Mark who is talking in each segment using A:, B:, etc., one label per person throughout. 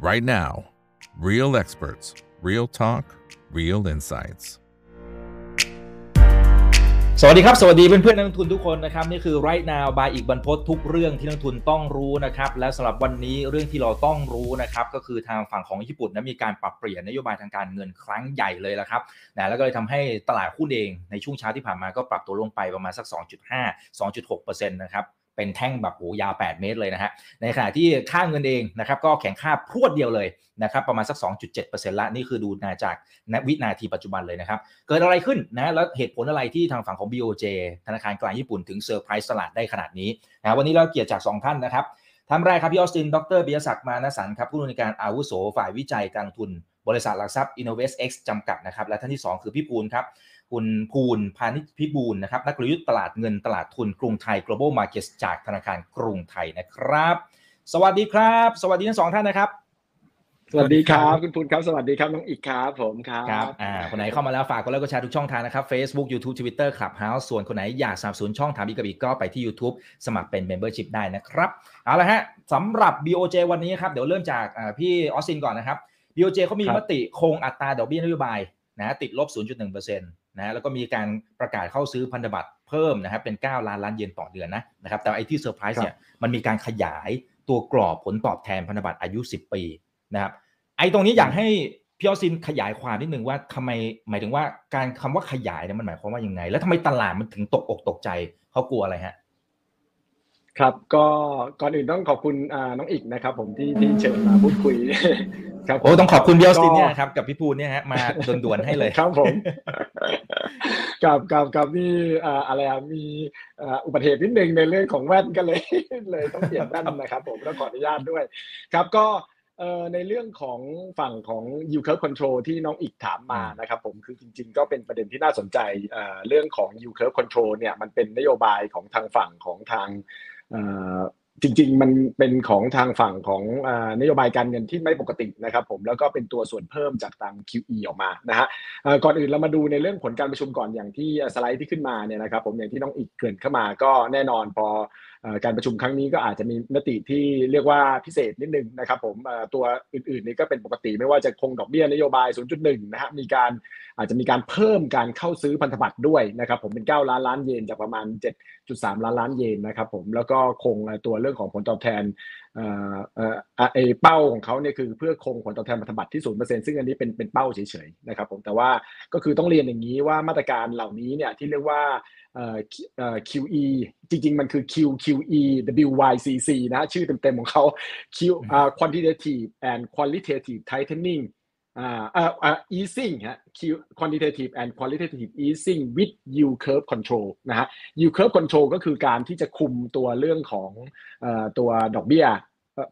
A: right now. Real experts, real talk, real insights.
B: สวัสดีครับ สวัสดีเพื่อนเพื่อนนักลงทุนทุกคนนะครับ นี่คือ right now บายอีกบรรพททุกเรื่องที่นักลงทุนต้องรู้นะครับ และสำหรับวันนี้เรื่องที่เราต้องรู้นะครับ ก็คือทางฝั่งของญี่ปุ่นนะมีการปรับเปลี่ยนนโยบายทางการเงินครั้งใหญ่เลยละครับนะแล้วก็เลยทำให้ตลาดหุ้นเองในช่วงเช้าที่ผ่านมาก็ปรับตัวลงไปประมาณสัก 2.5 2.6%นะครับ เป็นแท่งแบบโหยาว 8 เมตรเลยนะฮะ ในขณะที่ค่าเงินเองนะครับก็แข็งค่าพรวดเดียวเลยนะครับประมาณสัก 2.7%ละนี่คือดูนาจากณวินาทีปัจจุบันเลยนะครับ เกิดอะไรขึ้นนะแล้วเหตุผลอะไรที่ทางฝั่งของ BOJ ธนาคารกลางญี่ปุ่นถึงเซอร์ไพรส์ตลาดได้ขนาดนี้นะวันนี้เราเกียรติจาก 2 ท่านนะครับท่านแรกครับพี่ออสติน ดรปิยศักดิ์มานสันครับผู้อำนวยการอาวุโสฝ่ายวิจัยการลงทุน บริษัทหลักทรัพย์ Innovest X จำกัดนะครับและท่านที่ 2 คือพี่ปูนครับ คุณภูลพาณิชพิบูลนะครับนักลยุทธ์ตลาดเงินตลาดทุนกรุงไทย global markets จากธนาคารกรุงไทยนะครับ สวัสดีครับ สวัสดีทั้งสองท่านนะครับ
C: สวัสดีครับคุณพูนครับสวัสดีครับน้องอิกครับผมครับ
B: ครับอ่าคนไหนเข้ามาแล้วฝากกดไลค์กดแชร์ทุกช่องทางนะครับ Facebook YouTube Twitter Clubhouse ส่วนคนไหนอยากสนับสนุนช่องถามอีกกับอิกก็ไปที่ YouTube สมัครเป็น Membership ได้นะครับเอาละฮะสำหรับ BOJ วันนี้ครับเดี๋ยวเริ่มจากอ่าพี่ออสซินก่อนนะครับ BOJ เขามี
C: ครับ
B: มติคงอัตราดอกเบี้ยนโยบายนะติดลบ 0.1%นะแล้วก็มีการประกาศเข้าซื้อพันธบัตรเพิ่มนะครับเป็น 9 ล้านล้านเยนต่อเดือนนะนะครับแต่ไอ้ที่เซอร์ไพรส์เนี่ยมันมีการขยายตัวกรอบผลตอบแทนพันธบัตรอายุ 10 ปีนะครับไอ้ตรงนี้อยากให้พี่ออสซินขยายความนิดนึงว่าทำไมหมายถึงว่าการคำว่าขยายเนี่ยมันหมายความว่ายังไง แล้วทำไมตลาดมันถึงตกอกตกใจเขากลัวอะไรฮะ
C: ครับก็ก่อนอื่นต้องขอบคุณอ่าน้องอีกนะครับ ผมที่ที่เชิญมาพูดคุยครับ
B: โอ้ต้องขอบคุณพี่ออสซิน
C: ก็
B: เนี่ยนะครับกับพี่ปูนเนี่ยฮะมาด่วนๆให้เลย
C: ครับผมกับกับกับนี่อ่าอะไรอะมีอ่าอุบัติเหตุนิดนึงในเรื่องของแว่นก็เลยเลยต้องเปลี่ยนแว่นนะครับผมต้องขออนุญาตด้วย ครับก็เอ่อในเรื่องของฝั่งของ yield curve control ที่น้องอีกถามมานะครับผมคือจริง ๆ ก็เป็นประเด็นที่น่าสนใจเอ่อเรื่องของ yield curve control เนี่ยมันเป็นนโยบายของทางฝั่งของทางเอ่อ จริงๆ มันเป็นของทางฝั่งของอนโยบายการเงินที่ไม่ปกตินะครับผมแล้วก็เป็นตัวส่วนเพิ่มจากทาง QE ออกมานะฮะก่อนอื่นเรามาดูในเรื่องผลการประชุมก่อนอย่างที่สไลด์ที่ขึ้นมาเนี่ยนะครับผมอย่างที่น้องอีกเกินเข้ามาก็แน่นอนพอ การประชุมครั้งนี้ก็อาจจะมีมติที่เรียกว่าพิเศษนิดนึงนะครับผมตัวอื่นๆนี้ก็เป็นปกติไม่ว่าจะคงดอกเบี้ยนโยบาย 0.1 นะฮะมีการอาจจะมีการเพิ่มการเข้าซื้อพันธบัตรด้วยนะครับผมเป็น 9 ล้านล้านเยนจากประมาณ 7.3 ล้านล้านเยนนะครับผมแล้วก็คงตัวเรื่องของผลตอบแทน ไอเป้าของเขาเนี่ยคือเพื่อคงผลตอบแทนพันธบัตรที่ศูนย์เปอร์เซ็นต์ซึ่งอันนี้เป็นเป็นเป้าเฉยๆนะครับผมแต่ว่าก็คือต้องเรียนอย่างนี้ว่ามาตรการเหล่านี้เนี่ยที่เรียกว่าเออเออ QE จริงๆ มันคือ QQE WYCC นะชื่อเต็มๆของเขา Q quantitative and qualitative tightening อ่าอ่าอ่า easing ฮะ quantitative and qualitative easing with yield curve control นะฮะ yield curve control ก็คือการที่จะคุมตัวเรื่องของอ่อตัวดอกเบี้ย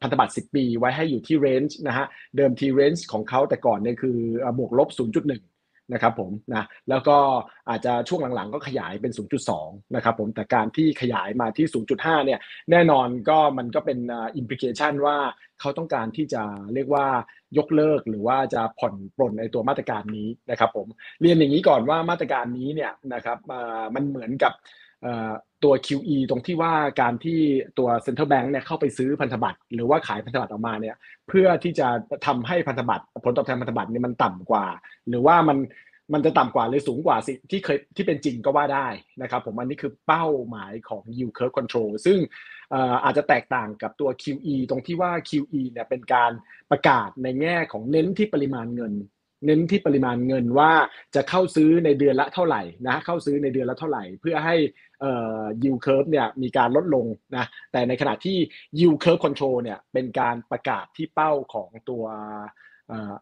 C: พันธบัตร 10 ปีไว้ให้อยู่ที่ range นะฮะ เดิมที range ของเขาแต่ก่อนเนี่ยคือบวกลบ 0.1 นะครับผมนะแล้วก็อาจจะช่วงหลังๆ ก็ขยายเป็น 0.2 นะครับผมแต่การที่ขยายมาที่ 0.5 เนี่ยแน่นอนก็มันก็เป็นอิมพิเคชันว่าเขาต้องการที่จะเรียกว่ายกเลิกหรือว่าจะผ่อนปลนในตัวมาตรการนี้นะครับผมเรียนอย่างนี้ก่อนว่ามาตรการนี้เนี่ยนะครับมันเหมือนกับ ตัว QE ตรงที่ว่าการที่ตัว Central Bank เนี่ยเข้าไปซื้อพันธบัตรหรือว่าขายพันธบัตรออกมาเนี่ยเพื่อที่จะทำให้พันธบัตรผลตอบแทนพันธบัตรเนี่ยมันต่ำกว่า หรือว่ามันมันจะต่ำกว่าหรือสูงกว่าสิที่เคยที่เป็นจริงก็ว่าได้นะครับผมอันนี้คือเป้าหมายของ yield curve control ซึ่งอาจจะแตกต่างกับตัว QE ตรงที่ว่า QE เนี่ยเป็นการประกาศในแง่ของเน้นที่ปริมาณเงิน เน้นที่ปริมาณเงินว่าจะเข้าซื้อในเดือนละเท่าไหร่นะเข้าซื้อในเดือนละเท่าไหร่ เพื่อให้เอ่อ yield curve เนี่ยมีการลดลงนะแต่ในขณะที่ yield curve control เนี่ยเป็นการประกาศที่เป้าของตัว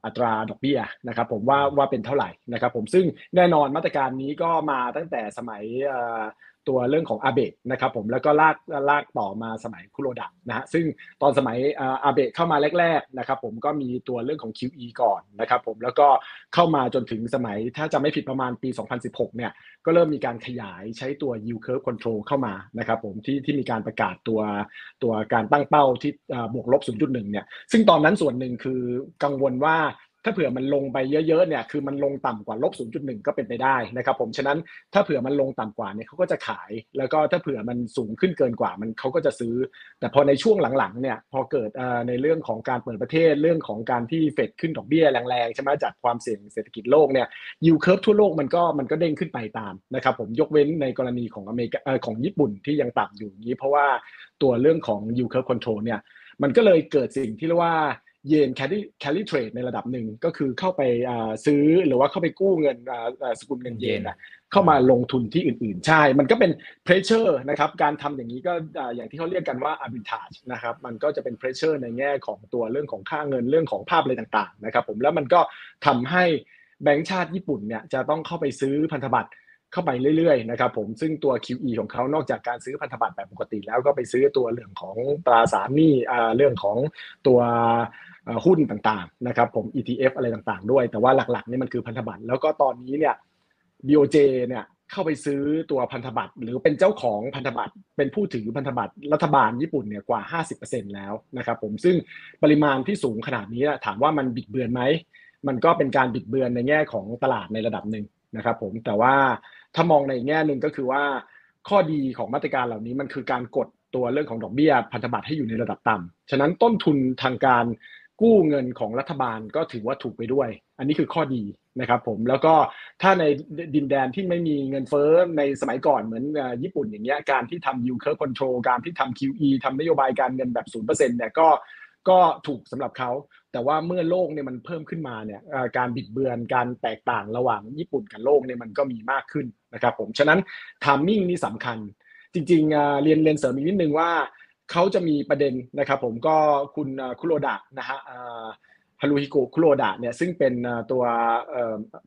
C: อัตราดอกเบี้ยนะครับผมว่าว่าเป็นเท่าไหร่นะครับผมซึ่งแน่นอนมาตรการนี้ก็มาตั้งแต่สมัย ตัวเรื่องของอาเบะนะครับผมแล้วก็ลากลากต่อมาสมัยคุโรดะนะฮะซึ่งตอนสมัยอาเบะเข้ามาแรกๆนะครับผมก็มีตัวเรื่องของ QE ก่อนนะครับผมแล้วก็เข้ามาจนถึงสมัยถ้าจะไม่ผิดประมาณปี 2016 เนี่ยก็เริ่มมีการขยายใช้ตัว yield curve control เข้ามานะครับผมที่ที่มีการประกาศตัวตัวการตั้งเป้าที่บวกลบ 0.1 เนี่ยซึ่งตอนนั้นส่วนหนึ่งคือกังวลว่า ถ้าเผื่อมันลงไปเยอะๆเนี่ยคือมันลงต่ำกว่าลบ0.1 ก็เป็นไปได้นะครับผมฉะนั้นถ้าเผื่อมันลงต่ำกว่าเนี่ยเขาก็จะขาย แล้วก็ถ้าเผื่อมันสูงขึ้นเกินกว่ามันเขาก็จะซื้อ แต่พอในช่วงหลังๆเนี่ยพอเกิดในเรื่องของการเปิดประเทศเรื่องของการที่เฟดขึ้นดอกเบี้ยแรงๆใช่ไหมจากความเสี่ยงเศรษฐกิจโลกเนี่ย yield curve ทั่วโลกมันก็มันก็เด้งขึ้นไปตามนะครับผมยกเว้นในกรณีของอเมริกาของญี่ปุ่นที่ยังต่ำอยู่นี้ เพราะว่าตัวเรื่องของ yield curve control เนี่ยมันก็เลยเกิดสิ่งที่เรียกว่า เยน carry carry trade ในระดับหนึ่งก็คือเข้าไปซื้อหรือว่าเข้าไปกู้เงินสกุลเงินเยนเข้ามาลงทุนที่อื่นๆ ใช่ มันก็เป็น pressure นะครับ การทำอย่างนี้ก็อย่างที่เขาเรียกกันว่า arbitrage นะครับ มันก็จะเป็น pressure ในแง่ของตัวเรื่องของค่าเงินเรื่องของภาพอะไรต่างๆนะครับผมแล้วมันก็ทำให้แบงก์ชาติญี่ปุ่นเนี่ยจะต้องเข้าไปซื้อพันธบัตรเข้าไปเรื่อยๆนะครับผมซึ่งตัว QE ของเขานอกจากการซื้อพันธบัตรแบบปกติแล้วก็ไปซื้อตัวเรื่องของตราสารหนี้เรื่องของตัว หุ้นต่างๆนะครับผม ETF อะไรต่างๆ ด้วย แต่ว่าหลักๆนี่มันคือพันธบัตรแล้วก็ตอนนี้เนี่ย BOJ เนี่ยเข้าไปซื้อตัวพันธบัตรหรือเป็นเจ้าของพันธบัตรเป็นผู้ถือพันธบัตรรัฐบาลญี่ปุ่นเนี่ยกว่า 50%แล้วนะครับผมซึ่งปริมาณที่สูงขนาดนี้ถามว่ามันบิดเบือนไหมมันก็เป็นการบิดเบือนในแง่ของตลาดในระดับหนึ่งนะครับผมแต่ว่าถ้ามองในแง่หนึ่งก็คือว่า ข้อดีของมาตรการเหล่านี้มันคือการกดตัวเรื่องของดอกเบี้ยพันธบัตรให้อยู่ในระดับต่ำฉะนั้นต้นทุนทางการ กู้เงินของรัฐบาลก็ถือว่าถูกไปด้วย อันนี้คือข้อดีนะครับผมแล้วก็ถ้าในดินแดนที่ไม่มีเงินเฟ้อในสมัยก่อนเหมือนญี่ปุ่นอย่างเงี้ยการที่ทำ yield curve control การที่ทำ QE ทำนโยบายการเงินแบบ0%เนี่ยก็ก็ถูกสำหรับเขา แต่ว่าเมื่อโลกเนี่ยมันเพิ่มขึ้นมาเนี่ยการบิดเบือนการแตกต่างระหว่างญี่ปุ่นกับโลกเนี่ยมันก็มีมากขึ้นนะครับผมฉะนั้นทามมิ่งนี่สำคัญ จริงๆเรียนเรียนเสริมอีกนิดนึงว่า เขาจะมีประเด็นนะครับผมก็คุณคุโรดะนะฮะ ฮารุฮิโกคุโรดะเนี่ยซึ่งเป็นตัว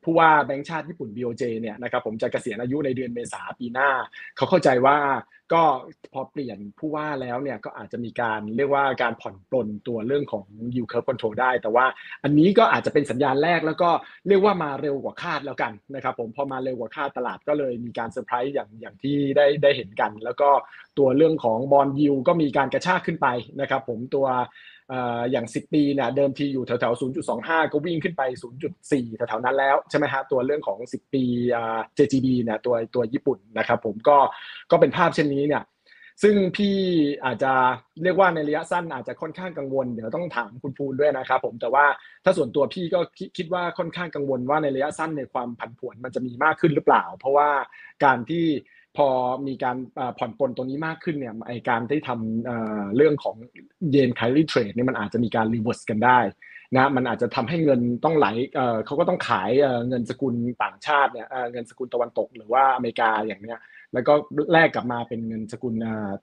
C: ผู้ว่าแบงค์ชาติญี่ปุ่น BOJ เนี่ยนะครับผมจะเกษียณอายุในเดือนเมษาปีหน้า เขาเข้าใจว่าก็พอเปลี่ยนผู้ว่าแล้วเนี่ยก็อาจจะมีการเรียกว่าการผ่อนปลนตัวเรื่องของ yield curve control ได้ แต่ว่าอันนี้ก็อาจจะเป็นสัญญาณแรกแล้วก็เรียกว่ามาเร็วกว่าคาดแล้วกันนะครับผมพอมาเร็วกว่าคาดตลาดก็เลยมีการเซอร์ไพรส์อย่างอย่างที่ได้ได้เห็นกัน แล้วก็ตัวเรื่องของ bond yield ก็มีการกระชากขึ้นไปนะครับผมตัว อย่าง 10 ปีเนี่ยเดิมทีอยู่แถวๆ 0.25 ก็วิ่งขึ้นไป 0.4 แถวๆนั้นแล้วใช่ไหมฮะตัวเรื่องของ 10 ปี JGB เนี่ยตัวตัวญี่ปุ่นนะครับผมก็ก็เป็นภาพเช่นนี้เนี่ยซึ่งพี่อาจจะเรียกว่าในระยะสั้นอาจจะค่อนข้างกังวลเดี๋ยวต้องถามคุณภูนด้วยนะครับผมแต่ว่าถ้าส่วนตัวพี่ก็คิดว่าค่อนข้างกังวลว่าในระยะสั้นในความผันผวนมันจะมีมากขึ้นหรือเปล่า เพราะว่าการที่ พอมีการผ่อนปลนตรงนี้มากขึ้นเนี่ยไอการที่ทำเรื่องของเยน carry trade เนี่ยมันอาจจะมีการ reverse กันได้นะมันอาจจะทำให้เงินต้องไหลเขาก็ต้องขายเงินสกุลต่างชาติเนี่ยเงินสกุลตะวันตกหรือว่าอเมริกาอย่างเนี้ยแล้วก็แลกกลับมาเป็นเงินสกุล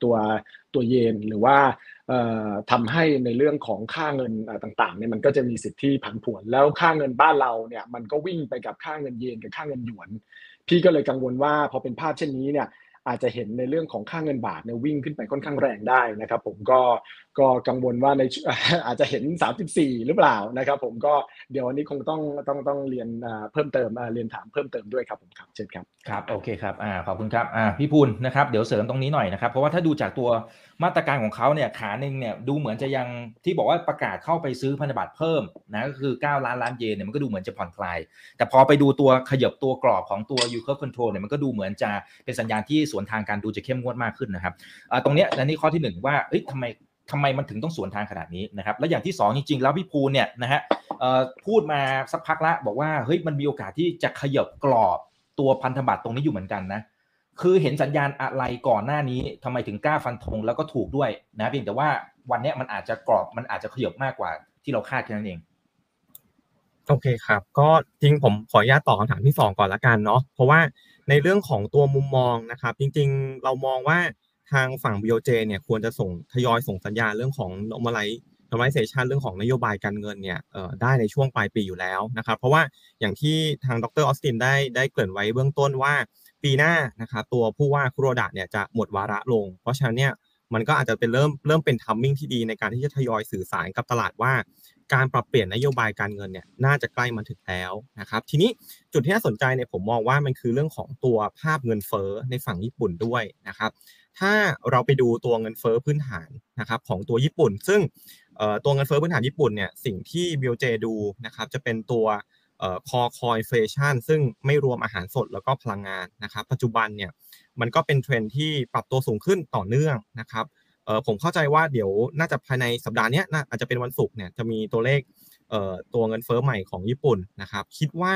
C: ตัวตัวเยนหรือว่าทำให้ในเรื่องของค่าเงินต่างๆเนี่ยมันก็จะมีสิทธิผันผวนแล้วค่าเงินบ้านเราเนี่ยมันก็วิ่งไปกับค่าเงินเยนกับค่าเงินหยวน พี่ก็เลยกังวลว่าพอเป็นภาพเช่นนี้เนี่ยอาจจะเห็นในเรื่องของค่าเงินบาทเนี่ยวิ่งขึ้นไปค่อนข้างแรงได้นะครับผมก็ ก็กังวลว่าในอาจจะเห็น 34 หรือเปล่านะครับผมก็เดี๋ยววันนี้คงต้องต้องต้องเรียนเพิ่มเติมเรียนถามเพิ่มเติมด้วยครับผมครับเชิญครับ
B: ครับโอเคครับอ่าขอบคุณครับอ่าพี่พูลนะครับเดี๋ยวเสริมตรงนี้หน่อยนะครับเพราะว่าถ้าดูจากตัวมาตรการของเขาเนี่ยขาหนึ่งเนี่ยดูเหมือนจะยังที่บอกว่าประกาศเข้าไปซื้อพันธบัตรเพิ่มนะก็คือ 9 ล้านล้านเยนเนี่ยมันก็ดูเหมือนจะผ่อนคลายแต่พอไปดูตัวขยับตัวกรอบของตัว u curve control เนี่ยมันก็ดูเหมือนจะเป็นสัญญาณที่สวนทางการดูจะเข้มงวดมากขึ้นนะครับตรงนี้และนี่ข้อที่ 1 ว่าเอ้ยทำไม ทำไมมันถึงต้องสวนทางขนาดนี้นะครับและอย่างที่ 2 จริง ๆ แล้วพี่ภูเนี่ยนะฮะพูดมาสักพักละบอกว่าเฮ้ยมันมีโอกาสที่จะขยับกรอบตัวพันธบัตรตรงนี้อยู่เหมือนกันนะคือเห็นสัญญาณอะไรก่อนหน้านี้ทำไมถึงกล้าฟันธงแล้วก็ถูกด้วยนะเพียงแต่ว่าวันนี้มันอาจจะกรอบมันอาจจะขยับมากกว่าที่เราคาดแค่นั้นเอง
D: โอเคครับ ก็จริงผมขออนุญาตตอบคำถามที่ 2 ก่อนละกันเนาะเพราะว่าในเรื่องของตัวมุมมองนะครับ จริง ๆ เรามองว่า ทางฝั่ง BOJ เนี่ยควรจะส่งทยอยส่งสัญญาเรื่องของ normalize normalization เรื่องของนโยบายการเงินเนี่ยได้ในช่วงปลายปีอยู่แล้วนะครับเพราะว่าอย่างที่ทางดรออสตินได้ได้เกริ่นไว้เบื้องต้นว่าปีหน้านะครับตัวผู้ว่าคุโรดะเนี่ยจะหมดวาระลง เพราะฉะนั้นเนี่ยมันก็อาจจะเป็นเริ่มเริ่มเป็นทัมมิ่งที่ดีในการที่จะทยอยสื่อสารกับตลาดว่า การปรับเปลี่ยนนโยบายการเงินเนี่ยน่าจะใกล้มาถึงแล้วนะครับ ทีนี้จุดที่น่าสนใจเนี่ยผมมองว่ามันคือเรื่องของตัวภาพเงินเฟ้อในฝั่งญี่ปุ่นด้วยนะครับ ถ้าเราไปดูตัวเงินเฟ้อพื้นฐานนะครับของตัวญี่ปุ่น ซึ่งตัวเงินเฟ้อพื้นฐานญี่ปุ่นเนี่ยสิ่งที่ BOJ ดูนะครับจะเป็นตัวเอ่อ core core inflation ซึ่งไม่รวมอาหารสดแล้วก็พลังงานนะครับ ปัจจุบันเนี่ยมันก็เป็นเทรนที่ปรับตัวสูงขึ้นต่อเนื่องนะครับ เออผมเข้าใจว่าเดี๋ยวน่าจะภายในสัปดาห์นี้น่าอาจจะเป็นวันศุกร์เนี่ยจะมีตัวเลขเอ่อตัวเงินเฟ้อใหม่ของญี่ปุ่นนะครับ คิดว่า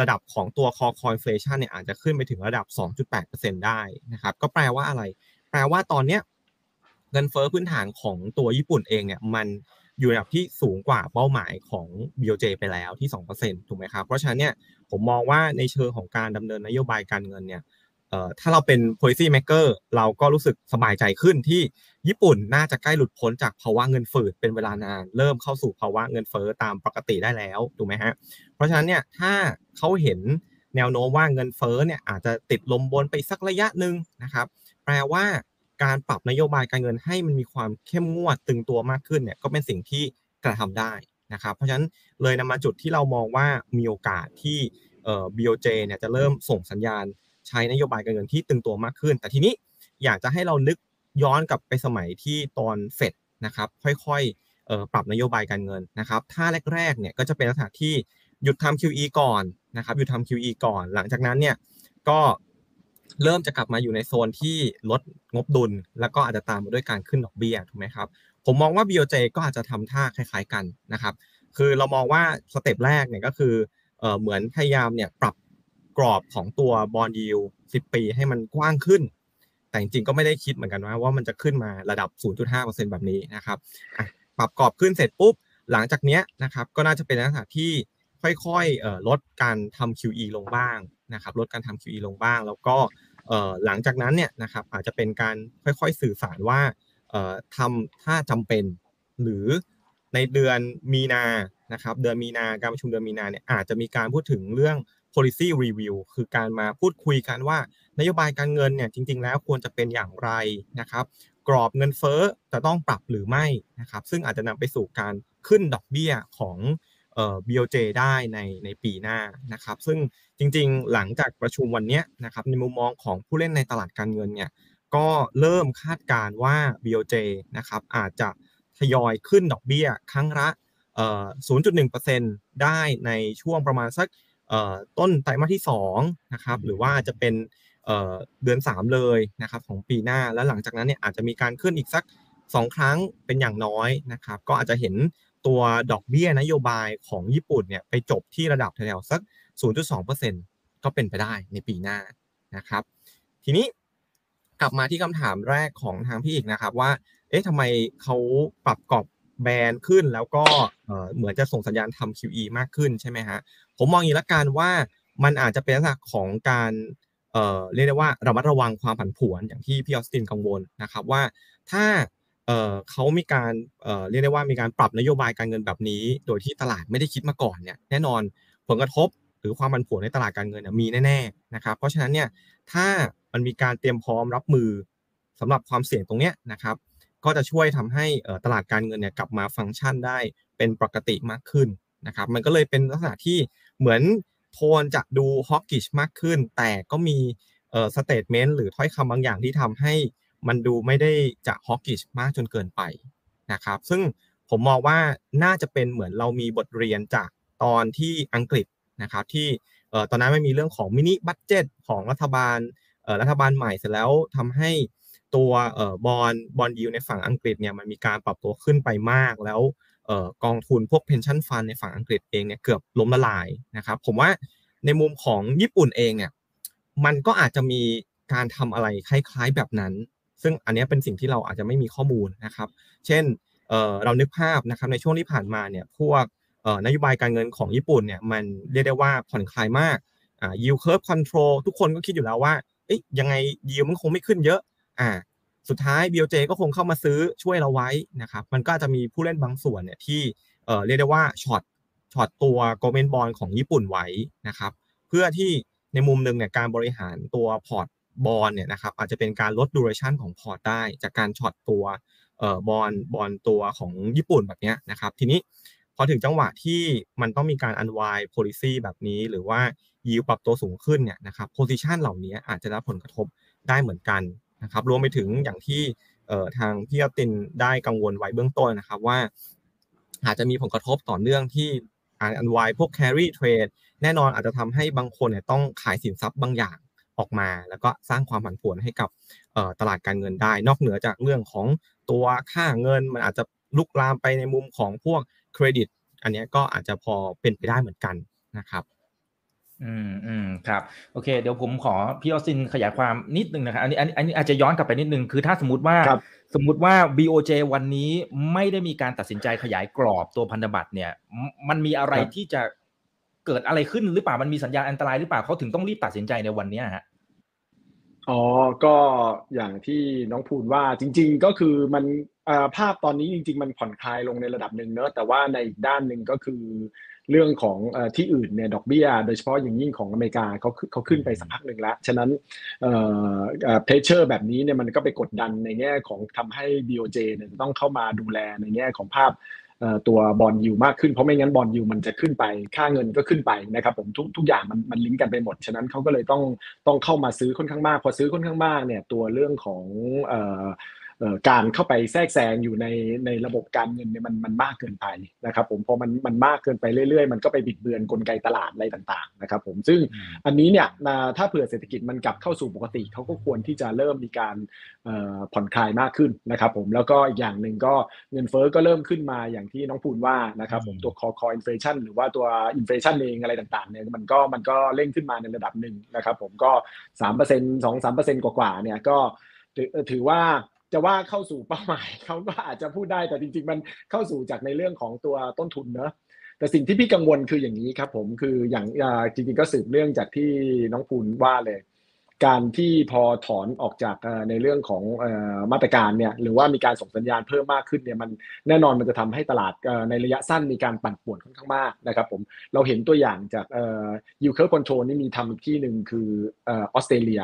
D: ระดับของตัว core core inflation เนี่ยอาจจะขึ้นไปถึงระดับ 2.8%ได้นะครับ ก็แปลว่าอะไร แปลว่าตอนเนี้ยเงินเฟ้อพื้นฐานของตัวญี่ปุ่นเองเนี่ยมันอยู่ในระดับที่สูงกว่าเป้าหมายของ BOJ ไปแล้วที่ 2%ถูกไหมครับ เพราะฉะนั้นเนี่ยผมมองว่าในเชิงของการดำเนินนโยบายการเงินเนี่ย ถ้าเราเป็น policy maker เราก็รู้สึกสบายใจขึ้นที่ญี่ปุ่นน่าจะใกล้หลุดพ้นจากภาวะเงินฝืดเป็นเวลานาน เริ่มเข้าสู่ภาวะเงินเฟ้อตามปกติได้แล้วถูกไหมฮะเพราะฉะนั้นเนี่ยถ้าเขาเห็นแนวโน้มว่าเงินเฟ้อเนี่ยอาจจะติดลมบนไปสักระยะหนึ่งนะครับ แปลว่าการปรับนโยบายการเงินให้มันมีความเข้มงวดตึงตัวมากขึ้นเนี่ยก็เป็นสิ่งที่กระทำได้นะครับ เพราะฉะนั้นเลยนำมาจุดที่เรามองว่ามีโอกาสที่เอ่อ BOJ เนี่ยจะเริ่มส่งสัญญาณ ใช้นโยบายการเงินที่ตึงตัวมากขึ้น แต่ทีนี้อยากจะให้เรานึกย้อนกลับไปสมัยที่ตอนเฟดนะครับค่อยๆปรับนโยบายการเงินนะครับถ้าแรกๆเนี่ยก็จะเป็นลักษณะที่หยุดทำ QE ก่อนนะครับหยุดทำ QE ก่อน หลังจากนั้นเนี่ยก็เริ่มจะกลับมาอยู่ในโซนที่ลดงบดุล แล้วก็อาจจะตามมาด้วยการขึ้นดอกเบี้ยถูกไหมครับผมมองว่า BOJ ก็อาจจะทำท่าคล้าย ๆกันนะครับคือเรามองว่าสเต็ปแรกเนี่ยก็คือเหมือนพยายามเนี่ยปรับ กรอบของตัวบอลยิว10ปีให้มันกว้างขึ้น แต่จริงๆก็ไม่ได้คิดเหมือนกันว่าว่ามันจะขึ้นมาระดับ 0.5%แบบนี้นะครับปรับกรอบขึ้นเสร็จปุ๊บหลังจากเนี้ยนะครับก็น่าจะเป็นลักษณะที่ค่อยๆลดการทำ QE ลงบ้างนะครับลดการทำ QE ลงบ้าง แล้วก็หลังจากนั้นเนี่ยนะครับอาจจะเป็นการค่อยๆสื่อสารว่าทำถ้าจำเป็น หรือในเดือนมีนานะครับเดือนมีนาการประชุมเดือนมีนาเนี่ยอาจจะมีการพูดถึงเรื่อง policy review คือการมาพูดคุยกันว่านโยบายการเงินเนี่ยจริง ๆ แล้วควรจะเป็นอย่างไรนะครับ กรอบเงินเฟ้อจะต้องปรับหรือไม่นะครับ ซึ่งอาจจะนำไปสู่การขึ้นดอกเบี้ยของเอ่อ BOJ ได้ในในปีหน้านะครับ ซึ่งจริง ๆ หลังจากประชุมวันนี้นะครับในมุมมองของผู้เล่นในตลาดการเงินเนี่ยก็เริ่มคาดการณ์ว่า BOJ นะครับอาจจะทยอยขึ้นดอกเบี้ยครั้งละเอ่อ0.1%ได้ในช่วงประมาณสัก ต้นไตรมาสที่2นะครับหรือว่าจะเป็นเอ่อเดือน 3 เลยนะครับของปีหน้าแล้วหลังจากนั้นเนี่ยอาจจะมีการขึ้นอีกสัก 2 ครั้งเป็นอย่างน้อยนะครับก็อาจจะเห็นตัวดอกเบี้ยนโยบายของญี่ปุ่นเนี่ยไปจบที่ระดับแถวๆสัก 0.2%ก็เป็นไปได้ในปีหน้านะครับ ทีนี้กลับมาที่คำถามแรกของทางพี่อีกนะครับว่าเอ๊ะทำไมเขาปรับกรอบ แบนขึ้นแล้วก็เหมือนจะส่งสัญญาณทำ QE มากขึ้นใช่ไหมฮะผมมองอย่างนี้ละกันว่ามันอาจจะเป็นลักษณะของการเรียกได้ว่าระมัดระวังความผันผวนอย่างที่พี่ออสตินกังวลนะครับว่าถ้าเขามีการเรียกได้ว่ามีการปรับนโยบายการเงินแบบนี้ โดยที่ตลาดไม่ได้คิดมาก่อนเนี่ยแน่นอนผลกระทบหรือความผันผวนในตลาดการเงินมีแน่ๆนะครับเพราะฉะนั้นเนี่ยถ้ามันมีการเตรียมพร้อมรับมือสำหรับความเสี่ยงตรงเนี้ยนะครับ ก็จะช่วยทำให้ตลาดการเงินเนี่ยกลับมาฟังก์ชันได้เป็นปกติมากขึ้นนะครับมันก็เลยเป็นลักษณะที่เหมือนโทนจะดู hawkish มากขึ้น แต่ก็มีเอ่อ statement หรือถ้อยคำบางอย่างที่ทำให้มันดูไม่ได้จะ hawkish มากจนเกินไปนะครับซึ่งผมมองว่าน่าจะเป็นเหมือนเรามีบทเรียนจากตอนที่อังกฤษนะครับที่เอ่อตอนนั้นมันมีเรื่องของ mini budget ของรัฐบาลเอ่อรัฐบาลใหม่เสร็จแล้วทำให้ ตัวเอ่อบอลบอลยิวในฝั่งอังกฤษเนี่ยมันมีการปรับตัวขึ้นไปมากแล้วเอ่อกองทุนพวก pension fund ในฝั่งอังกฤษเองเนี่ยเกือบล้มละลายนะครับผมว่าในมุมของญี่ปุ่นเองเนี่ยมันก็อาจจะมีการทำอะไรคล้ายๆแบบนั้น ซึ่งอันนี้เป็นสิ่งที่เราอาจจะไม่มีข้อมูลนะครับ เช่นเอ่อเรานึกภาพนะครับในช่วงที่ผ่านมาเนี่ยพวกเอ่อนโยบายการเงินของญี่ปุ่นเนี่ยมันเรียกได้ว่าผ่อนคลายมากอ่า yield curve control ทุกคนก็คิดอยู่แล้วว่าเอ๊ยยังไง yield มันคงไม่ขึ้นเยอะ อ่าสุดท้าย BOJ ก็คงเข้ามาซื้อช่วยเราไว้นะครับ มันก็จะมีผู้เล่นบางส่วนเนี่ยที่เรียกได้ว่า short short ตัว government bond ของญี่ปุ่นไว้นะครับ เพื่อที่ในมุมหนึ่งเนี่ยการบริหารตัวพอร์ตบอลเนี่ยนะครับอาจจะเป็นการลด duration ของพอร์ตได้ จากการ short ตัว bond bond ตัวของญี่ปุ่นแบบเนี้ยนะครับ ทีนี้พอถึงจังหวะที่มันต้องมีการ unwind policy แบบนี้หรือว่ายิวปรับตัวสูงขึ้นเนี่ยนะครับ position เหล่านี้อาจจะรับผลกระทบได้เหมือนกัน นะครับรวมไปถึงอย่างที่ทางพี่อตินได้กังวลไว้เบื้องต้นนะครับว่า อาจจะมีผลกระทบต่อเนื่องที่อาอันวายพวก carry trade แน่นอนอาจจะทำให้บางคนเนี่ยต้องขายสินทรัพย์บางอย่างออกมา แล้วก็สร้างความผันผวนให้กับตลาดการเงินได้ นอกเหนือจากเรื่องของตัวค่าเงิน มันอาจจะลุกลามไปในมุมของพวกเครดิต อันนี้ก็อาจจะพอเป็นไปได้เหมือนกันนะครับ
B: อืมอืมครับโอเค เดี๋ยวผมขอพี่ออสินขยายความนิดนึงนะครับอันนี้อันนี้อันนี้อาจจะย้อนกลับไปนิดนึงคือถ้าสมมติว่าสมมุติว่า BOJ วันนี้ไม่ได้มีการตัดสินใจขยายกรอบตัวพันธบัตรเนี่ย มันมีอะไรที่จะเกิดอะไรขึ้นหรือเปล่ามันมีสัญญาณอันตรายหรือเปล่าเขาถึงต้องรีบตัดสินใจในวันนี้ฮะ
C: อ๋อก็อย่างที่น้องพูนว่าจริง ๆ ก็คือมันภาพตอนนี้จริง ๆ มันผ่อนคลายลงในระดับหนึ่งเนอะแต่ว่าในอีกด้านหนึ่งก็คือ เรื่องของที่อื่นเนี่ยดอกเบี้ยโดยเฉพาะอย่างยิ่งของอเมริกาเขาเขาขึ้นไปสักพักหนึ่งแล้ว ฉะนั้น pressure แบบนี้เนี่ยมันก็ไปกดดันในแง่ของทำให้ BOJ เนี่ยต้องเข้ามาดูแลในแง่ของภาพตัว bond yield มากขึ้นเพราะไม่งั้น bond yield มันจะขึ้นไป ค่าเงินก็ขึ้นไปนะครับผมทุกทุกอย่างมันมันลิงก์กันไปหมด ฉะนั้นเขาก็เลยต้องต้องเข้ามาซื้อค่อนข้างมาก พอซื้อค่อนข้างมากเนี่ยตัวเรื่องของ การเข้าไปแทรกแซงอยู่ในในระบบการเงินเนี่ยมันมันมากเกินไปนะครับ ผมพอมันมันมากเกินไปเรื่อยๆ มันก็ไปบิดเบือนกลไกตลาดอะไรต่างๆนะครับ ผมซึ่งอันนี้เนี่ยถ้าเผื่อเศรษฐกิจมันกลับเข้าสู่ปกติเขาก็ควรที่จะเริ่มมีการผ่อนคลายมากขึ้นนะครับ ผมแล้วก็อีกอย่างหนึ่งก็เงินเฟ้อก็เริ่มขึ้นมาอย่างที่น้องพูนว่านะครับ ผมตัวคอคออินฟลชันหรือว่าตัวอินฟลชันเองอะไรต่างๆเนี่ยมันก็มันก็เร่งขึ้นมาในระดับหนึ่งนะครับ ผมก็สามเปอร์เซ็นต์สองสามเปอร์เซ็นต์กว่าๆเนี่ยก็ถือว่า จะว่าเข้าสู่เป้าหมายเขาก็อาจจะพูดได้แต่จริง ๆ มันเข้าสู่จากในเรื่องของตัวต้นทุนเนอะแต่สิ่งที่พี่กังวลคืออย่างนี้ครับผมคืออย่างจริงๆก็สืบเรื่องจากที่น้องพูนว่าเลย การที่พอถอนออกจากในเรื่องของมาตรการเนี่ยหรือว่ามีการส่งสัญญาณเพิ่มมากขึ้นเนี่ยมันแน่นอนมันจะทำให้ตลาดในระยะสั้นมีการปั่นป่วนค่อนข้างมากนะครับผมเราเห็นตัวอย่างจาก yield curve control นี่มีทำอีกที่หนึ่งคือออสเตรเลีย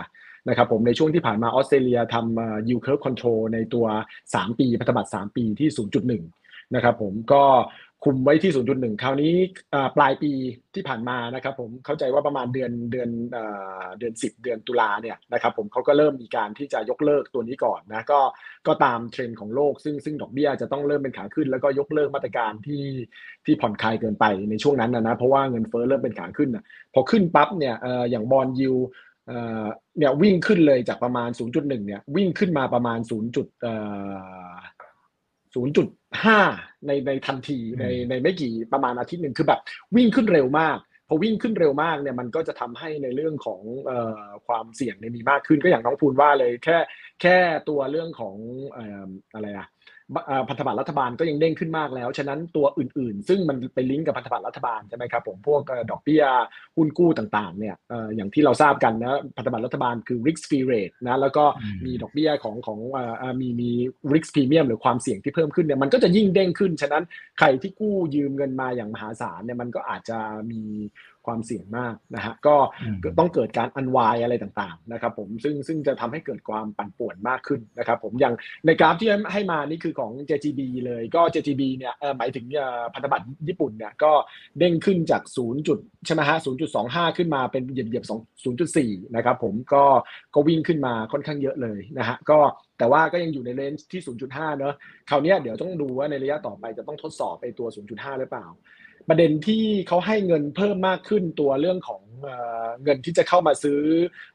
C: นะครับผมในช่วงที่ผ่านมาออสเตรเลียทำ yield curve control ในตัว 3 ปีพันธบัตร3 ปีที่ 0.1 นะครับผมก็คุมไว้ที่ 0.1 คราวนี้ปลายปีที่ผ่านมานะครับผมเข้าใจว่าประมาณเดือนเดือนเดือน 10 เดือนตุลาเนี่ยนะครับผมเขาก็เริ่มมีการที่จะยกเลิกตัวนี้ก่อนนะก็ก็ตามเทรนด์ของโลกซึ่งซึ่งดอกเบี้ยจะต้องเริ่มเป็นขาขึ้น แล้วก็ยกเลิกมาตรการที่ที่ผ่อนคลายเกินไปในช่วงนั้นนะนะเพราะว่าเงินเฟ้อเริ่มเป็นขาขึ้นนะพอขึ้นปั๊บเนี่ยอย่างบอลยู เนี่ยวิ่งขึ้นเลยจากประมาณ 0.1 เนี่ย วิ่งขึ้นมาประมาณ 0.0.5 ในในทันทีในในไม่กี่ประมาณอาทิตย์หนึ่งคือแบบวิ่งขึ้นเร็วมากพอวิ่งขึ้นเร็วมากเนี่ยมันก็จะทำให้ในเรื่องของอความเสี่ยงเนี่ยมีมากขึ้นก็อย่างน้องพูนว่าเลยแค่แค่ตัวเรื่องของอะไรอะ พันธบัตรรัฐบาลก็ยังเด้งขึ้นมากแล้ว ฉะนั้นตัวอื่นๆ ซึ่งมันไปลิงก์กับพันธบัตรรัฐบาลใช่ไหมครับผมพวกดอกเบี้ยหุ้นกู้ต่างๆเนี่ยอย่างที่เราทราบกันนะพันธบัตรรัฐบาลคือ risk free rate นะแล้วก็มีดอกเบี้ยของของมีมี risk premium หรือความเสี่ยงที่เพิ่มขึ้นเนี่ยมันก็จะยิ่งเด้งขึ้น ฉะนั้นใครที่กู้ยืมเงินมาอย่างมหาศาลเนี่ยมันก็อาจจะมี ความเสี่ยงมากนะฮะก็ต้องเกิดการอันวายอะไรต่างๆนะครับผมซึ่งซึ่งจะทำให้เกิดความปั่นป่วนมากขึ้นนะครับผมอย่างในกราฟที่ให้มานี่คือของ JGB เลยก็ JGB เนี่ยหมายถึงพันธบัตรญี่ปุ่นเนี่ยก็เด้งขึ้นจาก 0 จุดใช่ไหมฮะ0.25 ขึ้นมาเป็นเหยียบเหยียบ0.4 นะครับผมก็ก็วิ่งขึ้นมาค่อนข้างเยอะเลยนะฮะก็แต่ว่าก็ยังอยู่ในเลนส์ที่ 0.5 เนอะคราวนี้เดี๋ยวต้องดูว่าในระยะต่อไปจะต้องทดสอบไปตัว 0.5 หรือเปล่า ประเด็นที่เขาให้เงินเพิ่มมากขึ้นตัวเรื่องของเงินที่จะเข้ามาซื้อ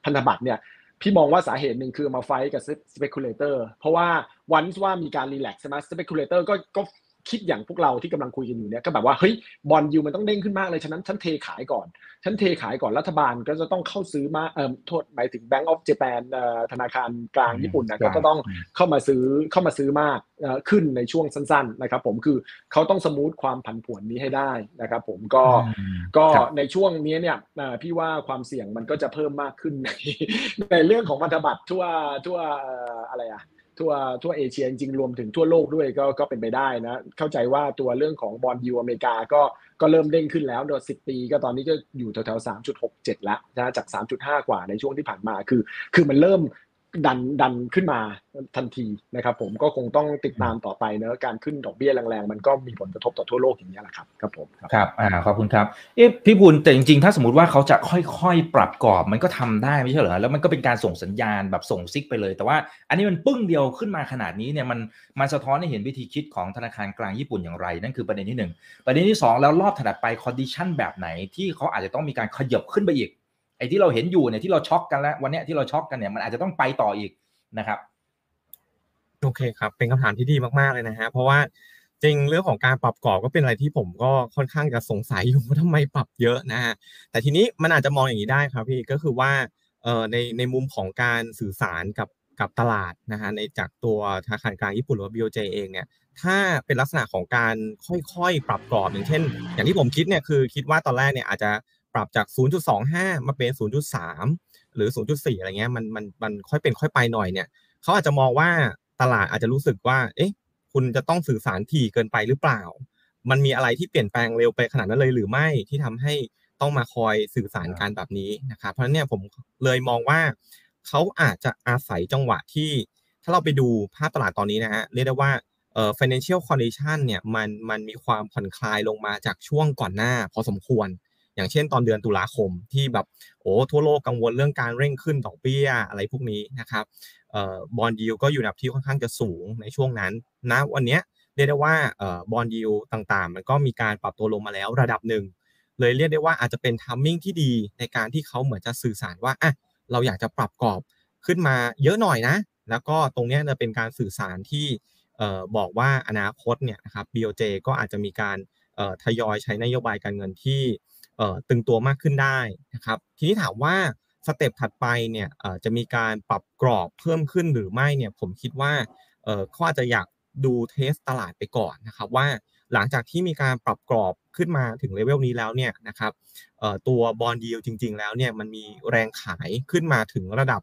C: พันธบัตรเนี่ยพี่มองว่าสาเหตุหนึ่งคือมาไฟกับ speculator เพราะว่าวันว่ามีการรีแลกซ์ใช่ไหม speculator ก็ก็ คิดอย่างพวกเราที่กำลังคุยกันอยู่เนี่ยก็แบบว่าเฮ้ยบอลยูมันต้องเด้งขึ้นมากเลยฉะนั้นฉันเทขายก่อนฉันเทขายก่อนรัฐบาลก็จะต้องเข้าซื้อมาเอ่อโทษหมายถึง Bank of Japan เอ่อธนาคารกลางญี่ปุ่นนะก็ต้องเข้ามาซื้อเข้ามาซื้อมากเอ่อขึ้นในช่วงสั้นๆนะครับผมคือเขาต้องสมูทความผันผวนนี้ให้ได้นะครับผมก็ก็ในช่วงนี้เนี่ยพี่ว่าความเสี่ยงมันก็จะเพิ่มมากขึ้นในในเรื่องของพันธบัตรทั่วทั่วอะไรอะ ทั่วทั่วเอเชียจริงรวมถึงทั่วโลกด้วยก็ก็เป็นไปได้นะ เข้าใจว่าตัวเรื่องของบอลยูอเมริกาก็ก็เริ่มเด้งขึ้นแล้วโดยสิปีก็ตอนนี้ก็อยู่แถวๆสามจุดหกเจ็ดละนะจากสามจุดห้ากว่าในช่วงที่ผ่านมาคือ คือมันเริ่ม ดันดันขึ้นมาทันทีนะครับ ผมก็คงต้องติดตามต่อไปเนอะการขึ้นดอกเบี้ยแรงๆ มันก็มีผลกระทบต่อทั่วโลกอย่างนี้แหละครับครับผม
B: ครับอ่าขอบคุณครับเอ๊ะพี่บุญแต่จริงๆ ถ้าสมมติว่าเขาจะค่อยๆ ปรับกรอบมันก็ทำได้ไม่ใช่เหรอแล้วมันก็เป็นการส่งสัญญาณแบบส่งซิกไปเลย แต่ว่าอันนี้มันปึ้งเดียวขึ้นมาขนาดนี้เนี่ยมันมันสะท้อนให้เห็นวิธีคิดของธนาคารกลางญี่ปุ่นอย่างไร นั่นคือประเด็นที่ 1 ประเด็นที่ 2 แล้วรอบถัดไปคอนดิชันแบบไหนที่เขาอาจจะต้องมีการขยับขึ้นไปอีก ไอ้ที่เราเห็นอยู่เนี่ยที่เราช็อกกันแล้ว วันนี้ที่เราช็อกกันเนี่ยมันอาจจะต้องไปต่ออีกนะครับ
D: โอเคครับ เป็นคำถามที่ดีมากๆเลยนะฮะเพราะว่าจริงเรื่องของการปรับกรอบก็เป็นอะไรที่ผมก็ค่อนข้างจะสงสัยอยู่ว่าทำไมปรับเยอะนะฮะแต่ทีนี้มันอาจจะมองอย่างนี้ได้ครับพี่ก็คือว่าเอ่อในในมุมของการสื่อสารกับกับตลาดนะฮะในจากตัวธนาคารกลางญี่ปุ่นหรือว่า BOJ เองเนี่ยถ้าเป็นลักษณะของการค่อยๆ ปรับกรอบอย่างเช่น อย่างที่ผมคิดเนี่ยคือคิดว่าตอนแรกเนี่ยอาจจะ ปรับจาก 0.25 มาเป็น 0.3 หรือ 0.4 อะไรเงี้ยมันมันมันค่อยเป็นค่อยไปหน่อยเนี่ยเขาอาจจะมองว่าตลาดอาจจะรู้สึกว่า เอ๊ะ คุณจะต้องสื่อสารถี่เกินไปหรือเปล่า มันมีอะไรที่เปลี่ยนแปลงเร็วไปขนาดนั้นเลยหรือไม่ที่ทำให้ต้องมาคอยสื่อสารการแบบนี้นะครับเพราะฉะนั้นเนี่ยผมเลยมองว่าเขาอาจจะอาศัยจังหวะที่ ถ้าเราไปดูภาพตลาดตอนนี้นะฮะเรียกได้ว่าเอ่อ financial condition เนี่ยมันมันมีความผ่อนคลายลงมาจากช่วงก่อนหน้า พอสมควร อย่างเช่นตอนเดือนตุลาคมที่แบบโอ้ทั่วโลกกังวลเรื่องการเร่งขึ้นดอกเบี้ยอะไรพวกนี้นะครับบอลยูก็อยู่ในระดับที่ค่อนข้างจะสูงในช่วงนั้นนะวันนี้เรียกได้ว่าบอลยูต่างๆ มันก็มีการปรับตัวลงมาแล้วระดับหนึ่งเลยเรียกได้ว่าอาจจะเป็นทัมมิ่งที่ดีในการที่เขาเหมือนจะสื่อสารว่าอะเราอยากจะปรับกรอบขึ้นมาเยอะหน่อยนะ แล้วก็ตรงนี้จะเป็นการสื่อสารที่บอกว่าอนาคตเนี่ยนะครับ BOJ ก็อาจจะมีการทยอยใช้นโยบายการเงินที่ ตึงตัวมากขึ้นได้นะครับทีนี้ถามว่า step ถัดไปเนี่ยจะมีการปรับกรอบเพิ่มขึ้นหรือไม่เนี่ยผมคิดว่าเขาอาจจะอยากดู test ตลาดไปก่อนนะครับว่าหลังจากที่มีการปรับกรอบขึ้นมาถึงเลเวลนี้แล้วเนี่ยนะครับตัวบอลดีลจริง ๆ แล้วเนี่ยมันมีแรงขายขึ้นมาถึงระดับ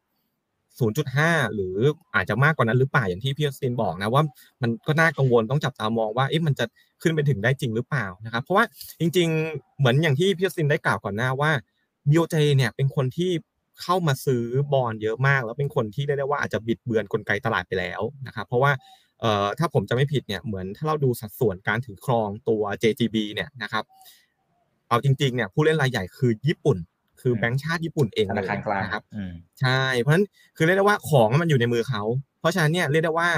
D: 0.5 หรืออาจจะมากกว่านั้นหรือเปล่าอย่างที่พี่ซินบอกนะว่ามันก็น่ากังวลต้องจับตามองว่าเอ๊ะมันจะขึ้นไปถึงได้จริงหรือเปล่านะครับ เพราะว่าจริง ๆ เหมือนอย่างที่พี่ซินได้กล่าวก่อนหน้าว่า BOJ เนี่ยเป็นคนที่เข้ามาซื้อบอลเยอะมาก แล้วเป็นคนที่ได้ได้ว่าอาจจะบิดเบือนกลไกตลาดไปแล้วนะครับเพราะว่าเอ่อถ้าผมจะไม่ผิดเนี่ยเหมือนถ้าเราดูสัดส่วนการถือครองตัว JGB เนี่ยนะครับเอาจริงๆเนี่ยผู้เล่นรายใหญ่คือญี่ปุ่น คือแบงก์ชาติญี่ปุ่นเอง
B: ธนาคารกลาง
D: นะครับใช่ เพราะฉะนั้นคือเรียกได้ว่าของมันอยู่ในมือเขา เพราะฉะนั้นเนี่ยเรียกได้ว่า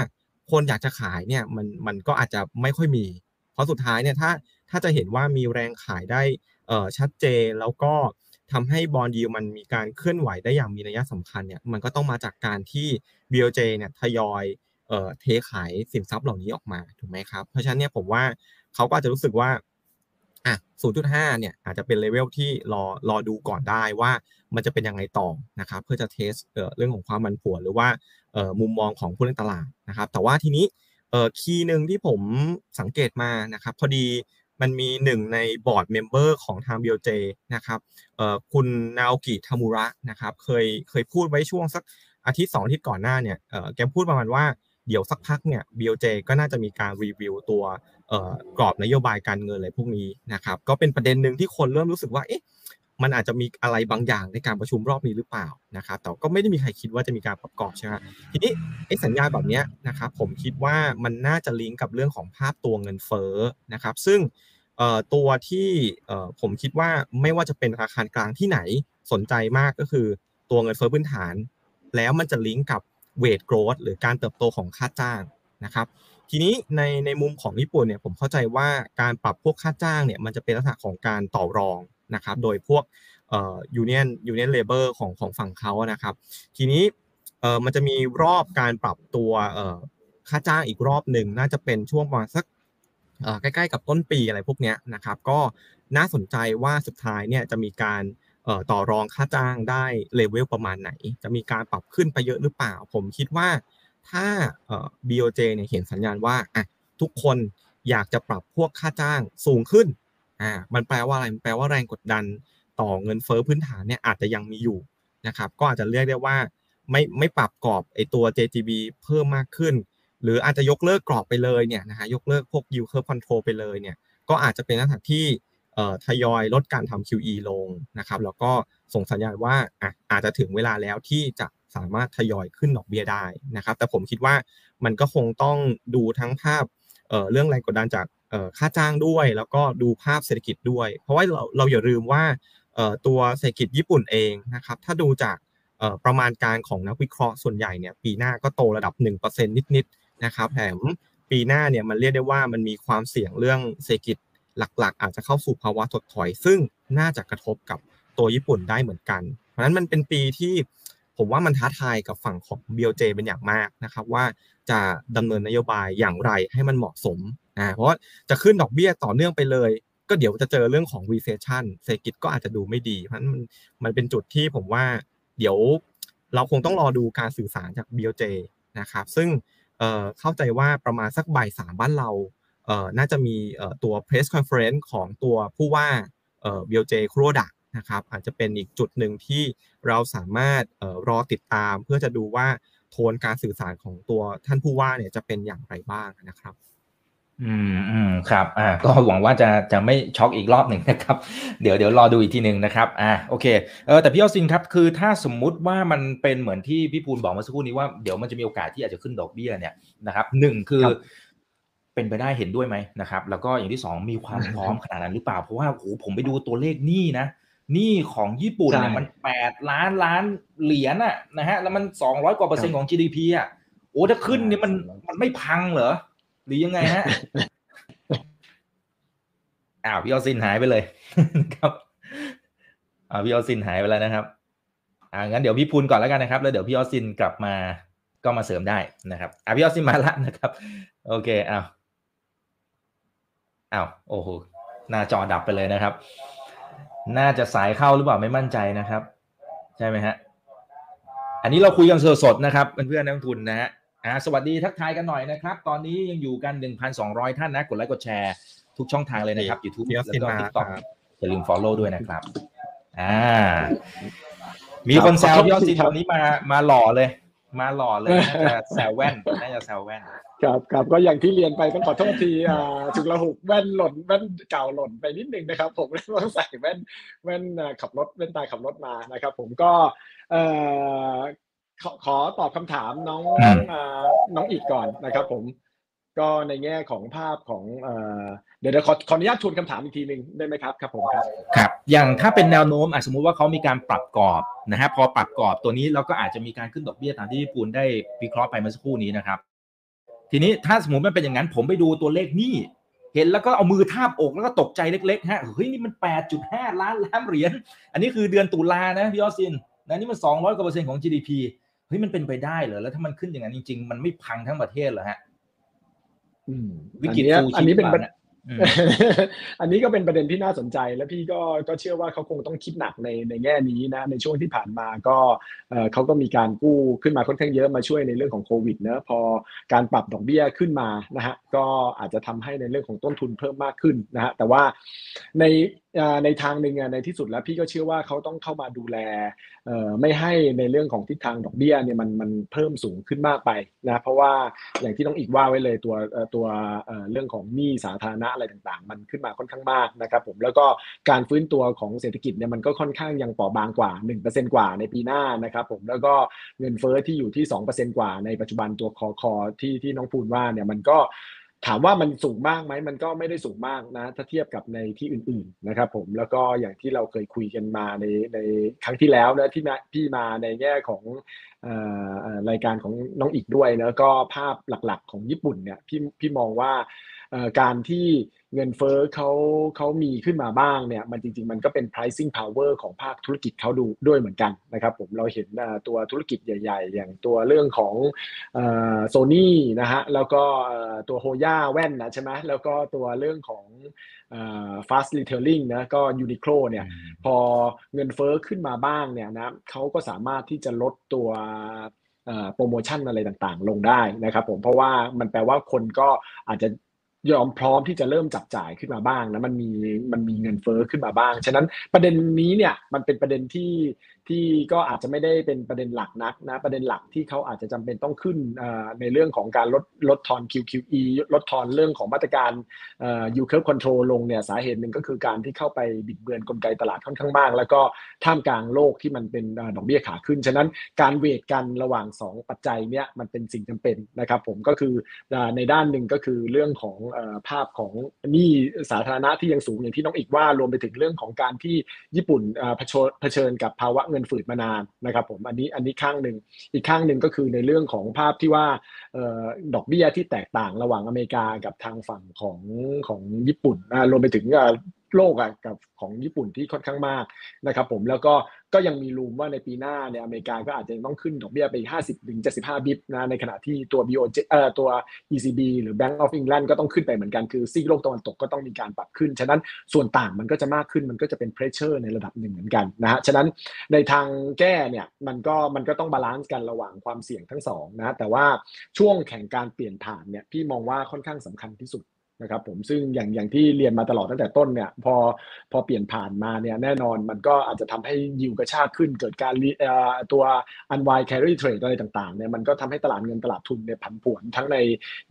D: คนอยากจะขายเนี่ยมันมันก็อาจจะไม่ค่อยมี เพราะสุดท้ายเนี่ยถ้าถ้าจะเห็นว่ามีแรงขายได้เอ่อชัดเจนแล้วก็ทำให้บอลยูมันมีการเคลื่อนไหวได้อย่างมีนัยสำคัญเนี่ยมันก็ต้องมาจากการที่ BOJ เนี่ยทยอยเอ่อเทขายสินทรัพย์เหล่านี้ออกมาถูกไหมครับ เพราะฉะนั้นเนี่ยผมว่าเขาก็จะรู้สึกว่า อะ0.5 เนี่ยอาจจะเป็นเลเวลที่รอรอดูก่อนได้ว่ามันจะเป็นยังไงต่อนะครับเพื่อจะ test เรื่องของความผันผวนหรือว่ามุมมองของผู้เล่นตลาดนะครับแต่ว่าทีนี้ key หนึ่งที่ผมสังเกตมานะครับพอดีมันมีหนึ่งใน board member ของทาง BOJ นะครับคุณนาโอกิทามุระนะครับเคยเคยพูดไว้ช่วงสักอาทิตย์สองอาทิตย์ก่อนหน้าเนี่ยเอ่อแกพูดประมาณว่า เดี๋ยวสักพักเนี่ย BOJ ก็น่าจะมีการรีวิวตัวเอ่อกรอบนโยบายการเงินอะไรพวกนี้นะครับ ก็เป็นประเด็นหนึ่งที่คนเริ่มรู้สึกว่าเอ๊ะมันอาจจะมีอะไรบางอย่างในการประชุมรอบนี้หรือเปล่านะครับแต่ก็ไม่ได้มีใครคิดว่าจะมีการประกอบใช่ไหมทีนี้ไอ้สัญญาแบบนี้นะครับผมคิดว่ามันน่าจะลิงก์กับเรื่องของภาพตัวเงินเฟ้อนะครับ ซึ่งตัวที่ผมคิดว่าไม่ว่าจะเป็นธนาคารกลางที่ไหนสนใจมากก็คือตัวเงินเฟ้อพื้นฐาน แล้วมันจะลิงก์กับ เวทโกรดหรือการเติบโตของค่าจ้างนะครับ ทีนี้ในในมุมของญี่ปุ่นเนี่ยผมเข้าใจว่าการปรับพวกค่าจ้างเนี่ยมันจะเป็นลักษณะของการต่อรองนะครับ โดยพวกเอ่อยูเนียนยูเนียนเลเบอร์ของของฝั่งเขานะครับ ทีนี้เอ่อมันจะมีรอบการปรับตัวเอ่อค่าจ้างอีกรอบหนึ่งน่าจะเป็นช่วงประมาณสักใกล้ๆกับต้นปีอะไรพวกนี้นะครับ ก็น่าสนใจว่าสุดท้ายเนี่ยจะมีการ ต่อรองค่าจ้างได้เลเวลประมาณไหน จะมีการปรับขึ้นไปเยอะหรือเปล่า ผมคิดว่าถ้า BOJ เนี่ยเห็นสัญญาณว่าอะทุกคนอยากจะปรับพวกค่าจ้างสูงขึ้นอ่ามันแปลว่าอะไรมันแปลว่าแรงกดดันต่อเงินเฟ้อพื้นฐานเนี่ยอาจจะยังมีอยู่นะครับก็อาจจะเรียกได้ว่าไม่ไม่ปรับกรอบไอตัว JGB เพิ่มมากขึ้น หรืออาจจะยกเลิกกรอบไปเลยเนี่ยนะฮะยกเลิกพวก yield curve control ไปเลยเนี่ยก็อาจจะเป็นลักษณะที่ ทยอยลดการทำ QE ลงนะครับแล้วก็ส่งสัญญาณว่าอะอาจจะถึงเวลาแล้วที่จะสามารถทยอยขึ้นดอกเบี้ยได้นะครับ แต่ผมคิดว่ามันก็คงต้องดูทั้งภาพเรื่องแรงกดดันจากค่าจ้างด้วย แล้วก็ดูภาพเศรษฐกิจด้วย เพราะว่าเราเราอย่าลืมว่าตัวเศรษฐกิจญี่ปุ่นเองนะครับถ้าดูจากประมาณการของนักวิเคราะห์ส่วนใหญ่เนี่ยปีหน้าก็โตระดับ 1%นิดๆนะครับแถมปีหน้าเนี่ยมันเรียกได้ว่ามันมีความเสี่ยงเรื่องเศรษฐกิจ หลักๆ อาจจะเข้าสู่ภาวะถดถอย ซึ่งน่าจะกระทบกับตัวญี่ปุ่นได้เหมือนกัน เพราะนั้นมันเป็นปีที่ผมว่ามันท้าทายกับฝั่งของ BOJ เป็นอย่างมากนะครับว่าจะดำเนินนโยบายอย่างไรให้มันเหมาะสมนะเพราะจะขึ้นดอกเบี้ยต่อเนื่องไปเลย ก็เดี๋ยวจะเจอเรื่องของ recession เศรษฐกิจก็อาจจะดูไม่ดี เพราะนั้นมันเป็นจุดที่ผมว่าเดี๋ยวเราคงต้องรอดูการสื่อสารจาก BOJ นะครับซึ่งเข้าใจว่าประมาณสักบ่ายสามบ้านเรา น่าจะมีเอ่อตัว press conference ของตัวผู้ว่าเอ่อ BLJ ครูดักนะครับอาจจะเป็นอีกจุดหนึ่งที่เราสามารถเอ่อรอติดตาม เพื่อจะดูว่าโทนการสื่อสารของตัวท่านผู้ว่าเนี่ยจะเป็นอย่างไรบ้างนะครับ
B: อืมอืมครับอ่าก็หวังว่าจะจะไม่ช็อกอีกรอบหนึ่งนะครับ เดี๋ยวเดี๋ยวรอดูอีกทีหนึ่งนะครับอ่าโอเคเออแต่พี่ยอดซินครับคือถ้าสมมุติว่ามันเป็นเหมือนที่พี่ภูลบอกเมื่อสักครู่นี้ว่าเดี๋ยวมันจะมีโอกาสที่อาจจะขึ้นดอกเบี้ยเนี่ยนะครับหนึ่งคือ เป็นไปได้เห็นด้วยไหมนะครับ แล้วก็อย่างที่สองมีความพร้อมขนาดนั้นหรือเปล่า เพราะว่าโอ้ผมไปดูตัวเลขหนี้นะหนี้ของญี่ปุ่นเนี่ยมันแปดล้านล้านเหรียญอะนะฮะแล้วมันสองร้อยกว่าเปอร์เซ็นต์ของ GDP อะโอ้ถ้าขึ้นเนี่ยมันมันไม่พังเหรอ หรือยังไงฮะอ้าวพี่ออซินหายไปเลยครับอ่าพี่ออซินหายไปแล้วนะครับ อ่างั้นเดี๋ยวพี่พูนก่อนแล้วกันนะครับ แล้วเดี๋ยวพี่ออซินกลับมาก็มาเสริมได้นะครับอ่าพี่ออซินมาละนะครับ โอเคอ้าว อ้าวโอ้โหหน้าจอดับไปเลยนะครับ น่าจะสายเข้าหรือเปล่าไม่มั่นใจนะครับ ใช่ไหมฮะอันนี้เราคุยกันสดๆนะครับเพื่อนๆนักทุนนะฮะอ่าสวัสดีทักทายกันหน่อยนะครับ ตอนนี้ยังอยู่กัน 1,200 ท่านนะ กดไลค์กดแชร์ทุกช่องทางเลยนะครับ YouTube แล้วก็ TikTok อย่าลืม Follow ด้วยนะครับอ่ามีคนแซวพี่ยอดซินตอนนี้มามาหล่อเลย มาหล่อเลยน่าจะแซวแว่นน่าจะแซวแว่น
C: ครับครับก็อย่างที่เรียนไปต้องขอโทษทีอ่าจุกระหุกแว่นหล่นแว่นเก่าหล่นไปนิดนึงนะครับ ผมเลยต้องใส่แว่นแว่นขับรถแว่นตาขับรถมานะครับ ผมก็เอ่อขอขอตอบคำถามน้องน้องอีกก่อนนะครับ ผมก็ในแง่ของภาพของเดี๋ยว เดี๋ยวขอขออนุญาตชวนคำถามอีกทีหนึ่งได้ไหมครับครับผมครับ
B: ครับอย่างถ้าเป็นแนวโน้มสมมุติว่าเขามีการปรับกรอบนะฮะพอปรับกรอบตัวนี้เราก็อาจจะมีการขึ้นดอกเบี้ยตามที่พี่ปูนได้วิเคราะห์ไปเมื่อสักครู่นี้นะครับ ทีนี้ถ้าสมมติมันเป็นอย่างนั้น ผมไปดูตัวเลขนี่เห็นแล้วก็เอามือทาบอกแล้วก็ตกใจเล็กๆฮะเฮ้ยนี่มัน 8.5 ล้านล้านเหรียญอันนี้คือเดือนตุลานะพี่ออสินนะนี่มัน200กว่าเปอร์เซ็นต์ของ GDP เฮ้ยมันเป็นไปได้เหรอแล้วถ้ามันขึ้นอย่างนั้นจริง ๆ มันไม่พังทั้งประเทศเหรอฮะ
C: วิกฤตฟูอันนี้เป็น อันนี้ก็เป็นประเด็นที่น่าสนใจ และพี่ก็ก็เชื่อว่าเขาคงต้องคิดหนักในในแง่นี้นะในช่วงที่ผ่านมาก็เขาก็มีการกู้ขึ้นมาค่อนข้างเยอะมาช่วยในเรื่องของโควิดเนะพอการปรับดอกเบี้ยขึ้นมานะฮะก็อาจจะทำให้ในเรื่องของต้นทุนเพิ่มมากขึ้นนะฮะแต่ว่าในในทางหนึ่งในที่สุดแล้วพี่ก็เชื่อว่าเขาต้องเข้ามาดูแลไม่ให้ในเรื่องของทิศทางดอกเบี้ยเนี่ยมันมันเพิ่มสูงขึ้นมากไปนะเพราะว่าอย่างที่ต้องอีกว่าไว้เลยตัวตัวเรื่องของหนี้สาธารณะอะไรต่างๆ มันขึ้นมาค่อนข้างมากนะครับผมแล้วก็การฟื้นตัวของเศรษฐกิจเนี่ยมันก็ค่อนข้างยังเปราะบางกว่า 1%กว่าในปีหน้านะครับผมแล้วก็เงินเฟ้อที่อยู่ที่ 2%กว่าในปัจจุบันตัวคอคอที่ที่น้องพูนว่าเนี่ยมันก็ ถามว่ามันสูงมากไหมมันก็ไม่ได้สูงมากนะ ถ้าเทียบกับในที่อื่นๆนะครับผมแล้วก็อย่างที่เราเคยคุยกันมาในในครั้งที่แล้วนะที่มาพี่มาในแง่ของรายการของน้องอีกด้วยนะก็ภาพหลักๆของญี่ปุ่นเนี่ยพี่พี่มองว่าการที่เงินเฟ้อเขาเขามีขึ้นมาบ้างเนี่ยมันจริง ๆ มันก็เป็น pricing power ของภาคธุรกิจเขาดูด้วยเหมือนกันนะครับผมเราเห็นตัวธุรกิจใหญ่ ๆ อย่างตัวเรื่องของโซนี่นะฮะแล้วก็ตัวโฮย่าแว่นนะใช่ไหมแล้วก็ตัวเรื่องของ fast retailing นะก็ Uniqlo เนี่ยพอเงินเฟ้อขึ้นมาบ้างเนี่ยนะเขาก็สามารถที่จะลดตัวโปรโมชั่นอะไรต่างๆ ลงได้นะครับผมเพราะว่ามันแปลว่าคนก็อาจจะยอมพร้อมที่จะเริ่มจับจ่ายขึ้นมาบ้างนะมันมีมันมีเงินเฟ้อขึ้นมาบ้าง ฉะนั้นประเด็นนี้เนี่ยมันเป็นประเด็นที่ ที่ก็อาจจะไม่ได้เป็นประเด็นหลักนักนะประเด็นหลักที่เขาอาจจะจำเป็นต้องขึ้นในเรื่องของการลดลดทอน QQE ลดทอนเรื่องของมาตรการ U curve control ลงเนี่ยสาเหตุหนึ่งก็คือการที่เข้าไปบิดเบือนกลไกตลาดค่อนข้างมาก แล้วก็ท่ามกลางโลกที่มันเป็นดอกเบี้ยขาขึ้น ฉะนั้นการเวทกันระหว่าง 2 ปัจจัยเนี่ยมันเป็นสิ่งจำเป็นนะครับผมก็คือในด้านหนึ่งก็คือเรื่องของภาพของหนี้สาธารณะที่ยังสูงอย่างที่น้องอีกว่ารวมไปถึงเรื่องของการที่ญี่ปุ่นเผชิญกับภาวะเงินฝืดมานานนะครับผมอันนี้อันนี้ข้างหนึ่งอีกข้างหนึ่งก็คือในเรื่องของภาพที่ว่าดอกเบี้ยที่แตกต่างระหว่างอเมริกากับทางฝั่งของของญี่ปุ่นรวมไปถึง โลกอะกับของญี่ปุ่นที่ค่อนข้างมากนะครับผมแล้วก็ก็ยังมีรูมว่าในปีหน้าเนี่ยอเมริกาก็อาจจะต้องขึ้นดอกเบี้ยไป 50ถึง75 บิปนะในขณะที่ตัว BOJ เอ่อตัว ECB หรือ Bank of England ก็ต้องขึ้นไปเหมือนกันคือซีกโลกตะวันตกก็ต้องมีการปรับขึ้น ฉะนั้นส่วนต่างมันก็จะมากขึ้นมันก็จะเป็น pressure ในระดับหนึ่งเหมือนกันนะฮะฉะนั้นในทางแก้เนี่ยมันก็มันก็ต้อง balance กันระหว่างความเสี่ยงทั้งสองนะแต่ว่าช่วงแห่งการเปลี่ยนผ่านเนี่ยพี่มองว่าค่อนข้างสำคัญที่สุด นะครับผมซึ่งอย่างอย่างที่เรียนมาตลอดตั้งแต่ต้นเนี่ยพอพอเปลี่ยนผ่านมาเนี่ยแน่นอนมันก็อาจจะทำให้ยิวกระชากขึ้นเกิดการตัว unwind carry trade อะไรต่างๆเนี่ยมันก็ทำให้ตลาดเงินตลาดทุนเนี่ยผันผวนทั้งใน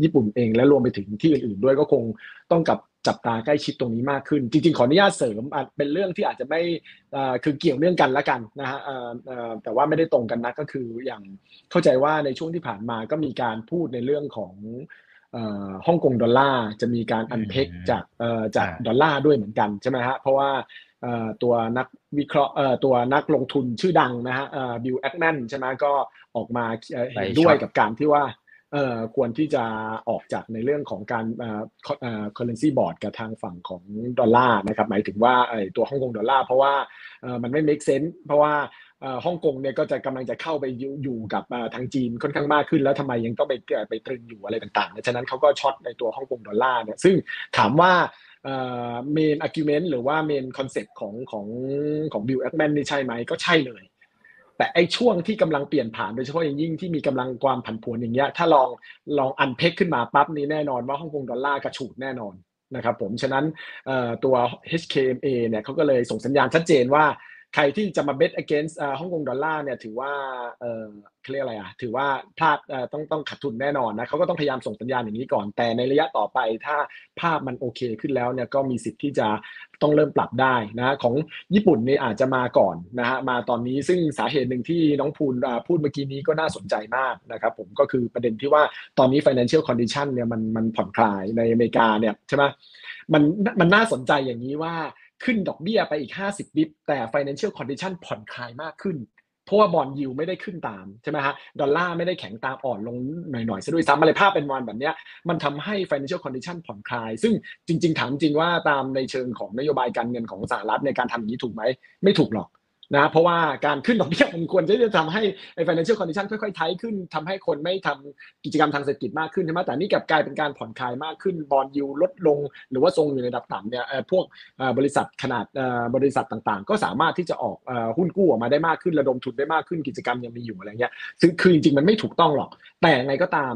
C: ญี่ปุ่นเองและรวมไปถึงที่อื่นๆด้วยก็คงต้องกับจับตาใกล้ชิดตรงนี้มากขึ้น จริงๆ ขออนุญาตเสริมเป็นเรื่องที่อาจจะไม่คือเกี่ยวเนื่องกันละกันนะฮะแต่ว่าไม่ได้ตรงกันนะก็คืออย่างเข้าใจว่าในช่วงที่ผ่านมาก็มีการพูดในเรื่องของ ฮ่องกงดอลลาร์จะมีการ unpeg จากจากดอลลาร์ด้วยเหมือนกันใช่ไหมฮะเพราะว่าตัวนักวิเคราะห์ตัวนักลงทุนชื่อดังนะฮะบิลแอคแมนใช่ไหมก็ออกมาเห็นด้วยกับการที่ว่าควรที่จะออกจากในเรื่องของการเอ่อ currency board กับทางฝั่งของดอลลาร์นะครับหมายถึงว่าตัวฮ่องกงดอลลาร์เพราะว่ามันไม่ make sense เพราะว่า ฮ่องกงเนี่ยก็จะกำลังจะเข้าไปอยู่กับทางจีนค่อนข้างมากขึ้นแล้วทำไมยังต้องไปไปตรึงอยู่อะไรต่างๆฉะนั้นเขาก็ short ในตัวฮ่องกงดอลลาร์เนี่ยซึ่งถามว่า main argument หรือว่า main concept ของของของบิลแอคแมนนี่ใช่ไหมก็ใช่เลย แต่ไอ้ช่วงที่กำลังเปลี่ยนผ่านโดยเฉพาะอย่างยิ่งที่มีกำลังความผันผวนอย่างเงี้ยถ้าลองลอง unpeg ขึ้นมาปั๊บนี้แน่นอนว่าฮ่องกงดอลลาร์กระฉูดแน่นอนนะครับผมฉะนั้นตัว HKMA เนี่ยเขาก็เลยส่งสัญญาณชัดเจนว่า ใครที่จะมา bet against ฮ่องกงดอลลาร์เนี่ยถือว่าเออเรียกอะไรอะถือว่าพลาดต้องต้องขาดทุนแน่นอนนะเขาก็ต้องพยายามส่งสัญญาณอย่างนี้ก่อน แต่ในระยะต่อไปถ้าภาพมันโอเคขึ้นแล้วเนี่ยก็มีสิทธิ์ที่จะต้องเริ่มปรับได้นะของญี่ปุ่นนี่อาจจะมาก่อนนะฮะมาตอนนี้ซึ่งสาเหตุหนึ่งที่น้องพูนพูดเมื่อกี้นี้ก็น่าสนใจมากนะครับผมก็คือประเด็นที่ว่าตอนนี้ financial condition เนี่ยมันมันผ่อนคลายในอเมริกาเนี่ยใช่ไหมมันมันน่าสนใจอย่างนี้ว่า ขึ้นดอกเบี้ยไปอีก 50บิปแต่ financial condition ผ่อนคลายมากขึ้น เพราะว่าบอลยิวไม่ได้ขึ้นตามใช่ไหมฮะดอลลาร์ไม่ได้แข็งตามอ่อนลงหน่อยๆซะด้วยซ้ำอะไรภาพเป็นวันแบบนี้มันทำให้ financial condition ผ่อนคลาย ซึ่งจริง ๆ ถามจริงว่าตามในเชิงของนโยบายการเงินของสหรัฐในการทำอย่างนี้ถูกไหมไม่ถูกหรอก นะเพราะว่าการขึ้นดอกเบี้ยมันควรจะทำให้ไอ้ financial condition ค่อยๆ ไทขึ้นทำให้คนไม่ทำกิจกรรมทางเศรษฐกิจมากขึ้นใช่ไหมแต่นี่กลับกลายเป็นการผ่อนคลายมากขึ้นบอลยูลดลง หรือว่าทรงอยู่ในระดับต่ำเนี่ยพวกบริษัทขนาดบริษัทต่างๆ ก็สามารถที่จะออกหุ้นกู้ออกมาได้มากขึ้นระดมทุนได้มากขึ้นกิจกรรมยังมีอยู่อะไรเงี้ยซึ่งคือจริงๆมันไม่ถูกต้องหรอก แต่ไงก็ตาม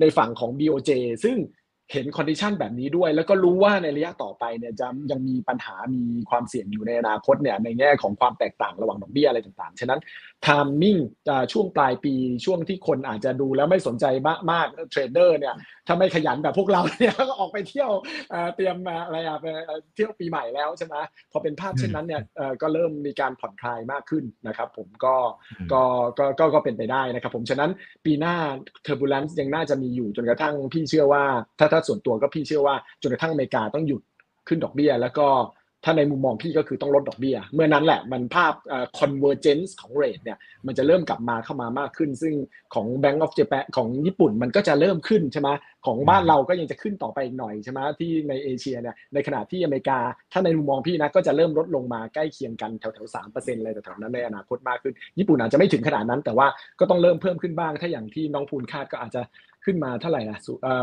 C: ในฝั่งของ BOJ ซึ่ง เห็น condition แบบนี้ด้วย แล้วก็รู้ว่าในระยะต่อไปเนี่ยจะยังมีปัญหามีความเสี่ยงอยู่ในอนาคตเนี่ยในแง่ของความแตกต่างระหว่างดอกเบี้ยอะไรต่างๆ ฉะนั้น timing ช่วงปลายปีช่วงที่คนอาจจะดูแล้วไม่สนใจมาก trader เนี่ยถ้าไม่ขยันแบบพวกเราเนี่ยก็ออกไปเที่ยวเตรียมอะไรอะไปเที่ยวปีใหม่แล้วใช่ไหมพอเป็นภาพเช่นนั้นเนี่ยก็เริ่มมีการผ่อนคลายมากขึ้นนะครับ ผมก็ก็ก็ก็ก็เป็นไปได้นะครับ ผมฉะนั้นปีหน้า turbulence ยังน่าจะมีอยู่จนกระทั่งพี่เชื่อว่าถ้าถ้าส่วนตัวก็พี่เชื่อว่าจนกระทั่งอเมริกาต้องหยุดขึ้นดอกเบี้ย แล้วก็ถ้าในมุมมองพี่ก็คือต้องลดดอกเบี้ย เมื่อนั้นแหละมันภาพ convergence ของ rate เนี่ยมันจะเริ่มกลับมาเข้ามามากขึ้น ซึ่งของ Bank of Japan ของญี่ปุ่นมันก็จะเริ่มขึ้นใช่ไหมของบ้านเราก็ยังจะขึ้นต่อไปอีกหน่อยใช่ไหมที่ในเอเชียเนี่ยในขณะที่อเมริกา ถ้าในมุมมองพี่นะก็จะเริ่มลดลงมาใกล้เคียงกันแถวแถวสามเปอร์เซ็นต์อะไรแถวๆนั้นในอนาคตมากขึ้น ญี่ปุ่นอาจจะไม่ถึงขนาดนั้น แต่ว่าก็ต้องเริ่มเพิ่มขึ้นบ้าง ถ้าอย่างที่น้องพูนคาดก็อาจจะ ขึ้นมาเท่าไหร่นะ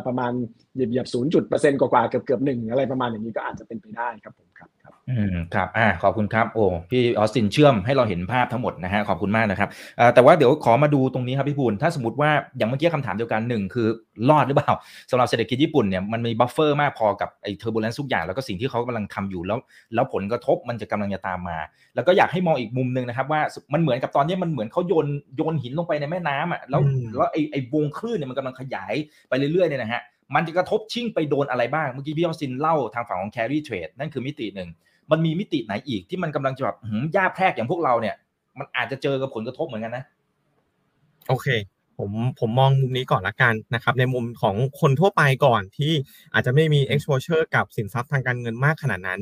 C: ประมาณเหยียบหยียบศูนย์จุดเปอร์เซ็นต์กว่าเกือบเกือบหนึ่งอะไรประมาณอย่างนี้ก็อาจจะเป็นไปได้ครับผมครับ
B: อืมครับอ่าขอบคุณครับโอ้พี่ออสตินเชื่อมให้เราเห็นภาพทั้งหมดนะฮะขอบคุณมากนะครับอ่าแต่ว่าเดี๋ยวขอมาดูตรงนี้ครับพี่ภูลถ้าสมมติว่าอย่างเมื่อกี้คำถามเดียวกันหนึ่งคือรอดหรือเปล่าสำหรับเศรษฐกิจญี่ปุ่นเนี่ยมันมี buffer มากพอกับไอ้ turbulence ทุกอย่างแล้วก็สิ่งที่เขากำลังทำอยู่แล้ว แล้วผลกระทบมันจะกำลังจะตามมา แล้วก็อยากให้มองอีกมุมหนึ่งนะครับว่ามันเหมือนกับตอนนี้มันเหมือนเขาโยนโยนหินลงไปในแม่น้ำอะแล้วแล้วไอ้ไอ้วงคลื่นเนี่ยมันกำลังขยายไปเรื่อยๆเนี่ยนะฮะ มันจะกระทบชิ่งไปโดนอะไรบ้าง เมื่อกี้พี่ออสตินเล่าทางฝั่งของ carry trade นั่นคือมิติหนึ่ง มันมีมิติไหนอีกที่มันกำลังจะแบบหญ้าแพรกอย่างพวกเราเนี่ย มันอาจจะเจอกับผลกระทบเหมือนกันนะ
D: โอเค ผมผมมองมุมนี้ก่อนละกันนะครับ ในมุมของคนทั่วไปก่อนที่อาจจะไม่มี exposure กับสินทรัพย์ทางการเงินมากขนาดนั้น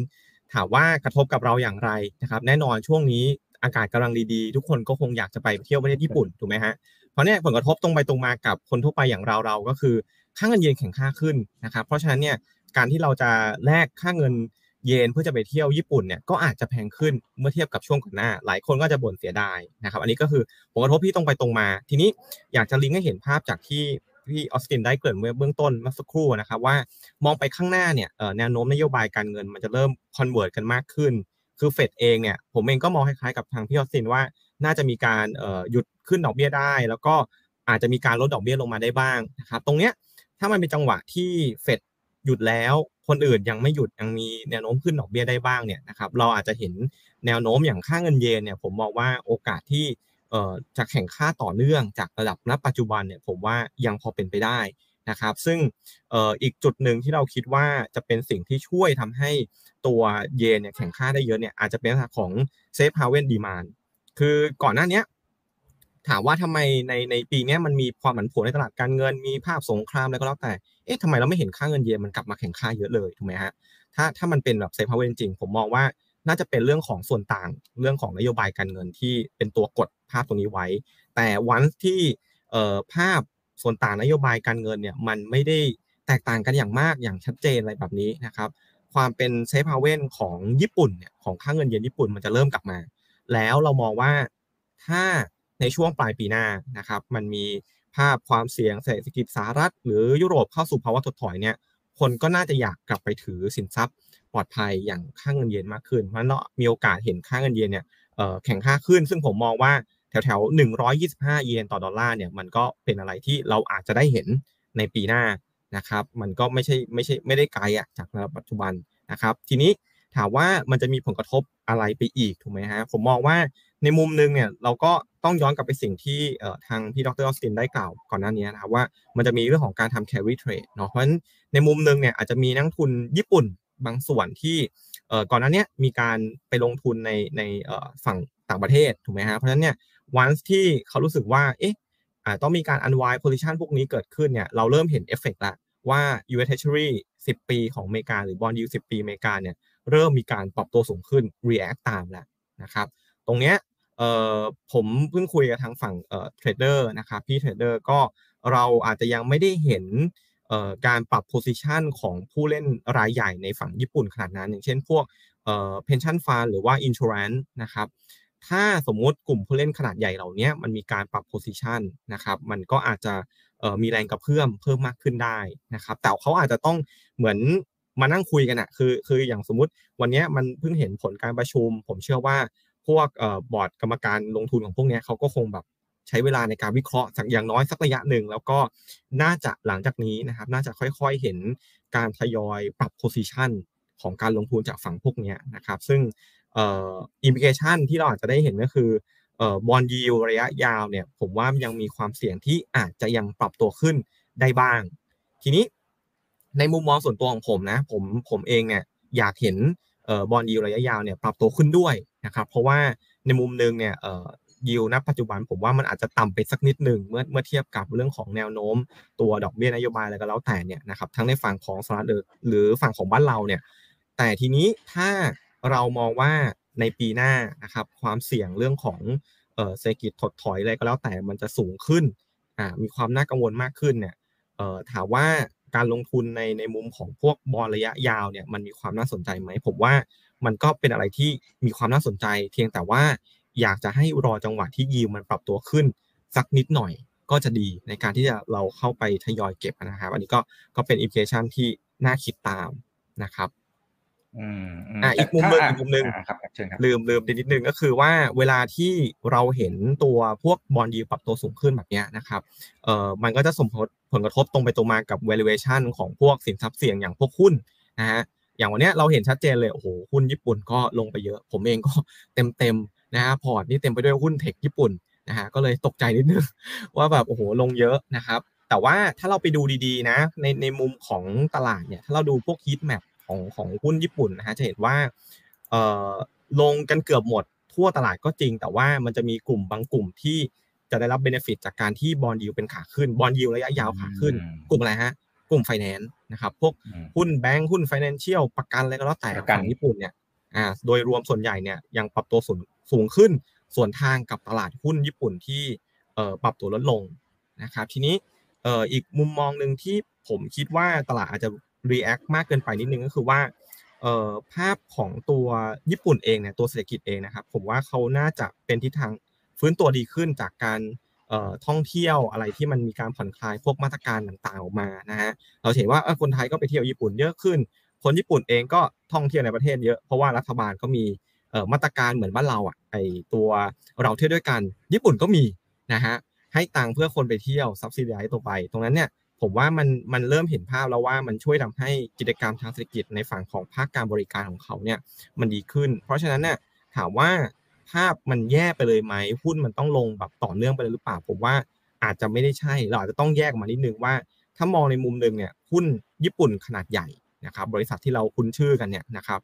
D: ถามว่ากระทบกับเราอย่างไรนะครับ แน่นอนช่วงนี้อากาศกำลังดีๆ ทุกคนก็คงอยากจะไปเที่ยวประเทศญี่ปุ่นถูกไหมฮะเพราะเนี่ยผลกระทบตรงไปตรงมากับคนทั่วไปอย่างเราเราก็คือ ค่าเงินเยนแข็งค่าขึ้นนะครับ เพราะฉะนั้นเนี่ยการที่เราจะแลกค่าเงินเยนเพื่อจะไปเที่ยวญี่ปุ่นเนี่ยก็อาจจะแพงขึ้นเมื่อเทียบกับช่วงก่อนหน้า หลายคนก็จะบ่นเสียดายนะครับ อันนี้ก็คือผลกระทบที่ตรงไปตรงมา ทีนี้อยากจะลิงก์ให้เห็นภาพจากที่พี่ออสตินได้เกริ่นเมื่อเบื้องต้นเมื่อสักครู่นะครับว่ามองไปข้างหน้าเนี่ยแนวโน้มนโยบายการเงินมันจะเริ่ม converge กันมากขึ้น คือเฟดเองเนี่ยผมเองก็มองคล้ายๆกับทางพี่ออสตินว่าน่าจะมีการหยุดขึ้นดอกเบี้ยได้ แล้วก็อาจจะมีการลดดอกเบี้ยลงมาได้บ้างนะครับตรงเนี้ย ถ้ามันเป็นจังหวะที่เฟดหยุดแล้ว คนอื่นยังไม่หยุดยังมีแนวโน้มขึ้นดอกเบี้ยได้บ้างเนี่ยนะครับเราอาจจะเห็นแนวโน้มอย่างค่าเงินเยนเนี่ยผมมองว่าโอกาสที่จะแข่งค่าต่อเนื่องจากระดับณปัจจุบันเนี่ยผมว่ายังพอเป็นไปได้นะครับซึ่งอีกจุดหนึ่งที่เราคิดว่าจะเป็นสิ่งที่ช่วยทำให้ตัวเยนเนี่ยแข่งค่าได้เยอะเนี่ยอาจจะเป็นของเซฟฮาเวนดีมานคือก่อนหน้านี้ ถามว่าทำไมในในปีนี้มันมีความผันผวนในตลาดการเงินมีภาพสงครามอะไรก็แล้วแต่ เอ๊ะทำไมเราไม่เห็นค่าเงินเยนมันกลับมาแข็งค่าเยอะเลยถูกไหมฮะ ถ้าถ้ามันเป็นแบบ safe haven จริง ผมมองว่าน่าจะเป็นเรื่องของส่วนต่างเรื่องของนโยบายการเงินที่เป็นตัวกดภาพตรงนี้ไว้ แต่วันที่เอ่อภาพส่วนต่างนโยบายการเงินเนี่ยมันไม่ได้แตกต่างกันอย่างมากอย่างชัดเจนอะไรแบบนี้นะครับความเป็น safe haven ของญี่ปุ่นเนี่ยของค่าเงินเยนญี่ปุ่นมันจะเริ่มกลับมา แล้วเรามองว่าถ้า ในช่วงปลายปีหน้านะครับมันมีภาพความเสี่ยงเศรษฐกิจสหรัฐ หรือยุโรปเข้าสู่ภาวะถดถอยเนี่ยคนก็น่าจะอยากกลับไปถือสินทรัพย์ปลอดภัยอย่างค่าเงินเยนมากขึ้น เพราะเนั้นมีโอกาสเห็นค่าเงินเยนเนี่ยแข่งค่าขึ้น ซึ่งผมมองว่าแถวแถวหนึ่งร้อยยี่สิบห้าเยนต่อดอลลาร์เนี่ยมันก็เป็นอะไรที่เราอาจจะได้เห็นในปีหน้านะครับ มันก็ไม่ใช่ไม่ใช่ไม่ได้ไกลอะจากระดับปัจจุบันนะครับ ทีนี้ถามว่ามันจะมีผลกระทบอะไรไปอีกถูกไหมฮะผมมองว่าในมุมนึงเนี่ยเราก็ ต้องย้อนกลับไปสิ่งที่ทางพี่ดรออสตินได้กล่าวก่อนหน้านี้นะครับว่ามันจะมีเรื่องของการทำ carry trade เนาะเพราะฉะนั้นในมุมนึงเนี่ยอาจจะมีนักลงทุนญี่ปุ่นบางส่วนที่ก่อนหน้านี้มีการไปลงทุนในในฝั่งต่างประเทศถูกไหมฮะเพราะฉะนั้นเนี่ยวันที่เขารู้สึกว่าเอ๊ะต้องมีการ unwind position พวกนี้เกิดขึ้นเนี่ยเราเริ่มเห็นเอฟเฟกต์ละว่า US Treasury 10 ปีของอเมริกาหรือ bond yield 10 ปีอเมริกาเนี่ยเริ่มมีการปรับตัวสูงขึ้น react ตามแล้วนะครับตรงเนี้ย เอ่อผมเพิ่งคุยกับทางฝั่งเอ่อ trader นะครับพี่ trader ก็เราอาจจะยังไม่ได้เห็นเอ่อการปรับ position ของผู้เล่นรายใหญ่ในฝั่งญี่ปุ่นขนาดนั้น อย่างเช่นพวกเอ่อ pension fund หรือว่า insurance นะครับถ้าสมมุติกลุ่มผู้เล่นขนาดใหญ่เหล่านี้มันมีการปรับ position นะครับมันก็อาจจะเอ่อมีแรงกระเพื่อมเพิ่มมากขึ้นได้นะครับแต่เขาอาจจะต้องเหมือนมานั่งคุยกันอะคือคืออย่างสมมติวันนี้มันเพิ่งเห็นผลการประชุม ผมเชื่อว่า พวกบอร์ดกรรมการลงทุนของพวกนี้เขาก็คงแบบใช้เวลาในการวิเคราะห์สักอย่างน้อยสักระยะหนึ่ง แล้วก็น่าจะหลังจากนี้นะครับ น่าจะค่อยๆเห็นการทยอยปรับ position ของการลงทุนจากฝั่งพวกนี้นะครับ ซึ่ง implication ที่เราอาจจะได้เห็นก็คือ bond yield ระยะยาวเนี่ยผมว่ายังมีความเสี่ยงที่อาจจะยังปรับตัวขึ้นได้บ้าง ทีนี้ในมุมมองส่วนตัวของผมนะผมผมเองเนี่ยอยากเห็นบอลยิวระยะยาวเนี่ยปรับตัวขึ้นด้วย นะครับเพราะว่าในมุมนึงเนี่ยเอ่อยิวณปัจจุบันผมว่ามันอาจจะต่ำไปสักนิดหนึ่งเมื่อเมื่อเทียบกับเรื่องของแนวโน้ม ตัวดอกเบี้ยนโยบายอะไรก็แล้วแต่เนี่ยนะครับทั้งในฝั่งของสหรัฐหรือฝั่งของบ้านเราเนี่ยแต่ทีนี้ถ้าเรามองว่าในปีหน้านะครับความเสี่ยงเรื่องของเศรษฐกิจถดถอยอะไรก็แล้วแต่มันจะสูงขึ้นมีความน่ากังวลมากขึ้นเนี่ยถามว่า การลงทุนในในมุมของพวกบอลระยะยาวเนี่ยมันมีความน่าสนใจไหมผมว่ามันก็เป็นอะไรที่มีความน่าสนใจ เพียงแต่ว่าอยากจะให้รอจังหวะที่ยิวมันปรับตัวขึ้น สักนิดหน่อยก็จะดีในการที่จะเราเข้าไปทยอยเก็บนะครับอันนี้ก็ก็เป็นอิมเพรสชันที่น่าคิดตามนะครับ อ่าอีกมุมหนึ่งอีกมุมหนึ่งลืมลืมนิดนึงก็คือว่าเวลาที่เราเห็นตัวพวกบอลยูปรับตัวสูงขึ้นแบบนี้นะครับเอ่อมันก็จะส่งผลกระทบตรงไปตรงมากับ valuation ของพวกสินทรัพย์เสี่ยงอย่างพวกหุ้นนะฮะอย่างวันนี้เราเห็นชัดเจนเลยโอ้โหหุ้นญี่ปุ่นก็ลงไปเยอะ ผมเองก็เต็มเต็มนะฮะพอร์ตนี่เต็มไปด้วยหุ้นเทคญี่ปุ่นนะฮะก็เลยตกใจนิดนึงว่าแบบโอ้โหลงเยอะนะครับแต่ว่าถ้าเราไปดูดีๆนะในในมุมของตลาดเนี่ยถ้าเราดูพวก heat map ของของหุ้นญี่ปุ่นนะฮะจะเห็นว่าเอ่อลงกันเกือบหมดทั่วตลาดก็จริง แต่ว่ามันจะมีกลุ่มบางกลุ่มที่จะได้รับ benefit จากการที่ bond yield เป็นขาขึ้น bond yield ระยะยาวขาขึ้น กลุ่มอะไรฮะ กลุ่มไฟแนนซ์นะครับพวกหุ้นแบงค์หุ้น financial ประกันอะไรก็แล้วแต่ฝั่งญี่ปุ่นเนี่ยอ่าโดยรวมส่วนใหญ่เนี่ยยังปรับตัวสูงสูงขึ้นสวนทางกับตลาดหุ้นญี่ปุ่นที่เอ่อปรับตัวลดลงนะครับทีนี้เอ่ออีกมุมมองหนึ่งที่ผมคิดว่าตลาดอาจจะ react มากเกินไปนิดนึงก็คือว่าภาพของตัวญี่ปุ่นเองเนี่ยตัวเศรษฐกิจเองนะครับ ผมว่าเขาน่าจะเป็นทิศทางฟื้นตัวดีขึ้นจากการท่องเที่ยวอะไรที่มันมีการผ่อนคลายพวกมาตรการต่างๆออกมานะฮะเราเห็นว่าคนไทยก็ไปเที่ยวญี่ปุ่นเยอะขึ้น คนญี่ปุ่นเองก็ท่องเที่ยวในประเทศเยอะเพราะว่ารัฐบาลก็มีมาตรการเหมือนบ้านเราอะไอตัวเราเที่ยวด้วยกัน ญี่ปุ่นก็มีนะฮะให้ตังค์เพื่อคนไปเที่ยวซับซิดีไอตัวไป ตรงนั้นเนี่ย ผมว่ามันมันเริ่มเห็นภาพแล้วว่ามันช่วยทำให้กิจกรรมทางเศรษฐกิจในฝั่งของภาคการบริการของเขาเนี่ยมันดีขึ้น เพราะฉะนั้นเนี่ยถามว่าภาพมันแย่ไปเลยไหมหุ้นมันต้องลงแบบต่อเนื่องไปเลยหรือเปล่า ผมว่าอาจจะไม่ได้ใช่ เราอาจจะต้องแยกมานิดนึงว่า ถ้ามองในมุมหนึ่งเนี่ยหุ้นญี่ปุ่นขนาดใหญ่นะครับบริษัทที่เราคุ้นชื่อกันเนี่ยนะครับ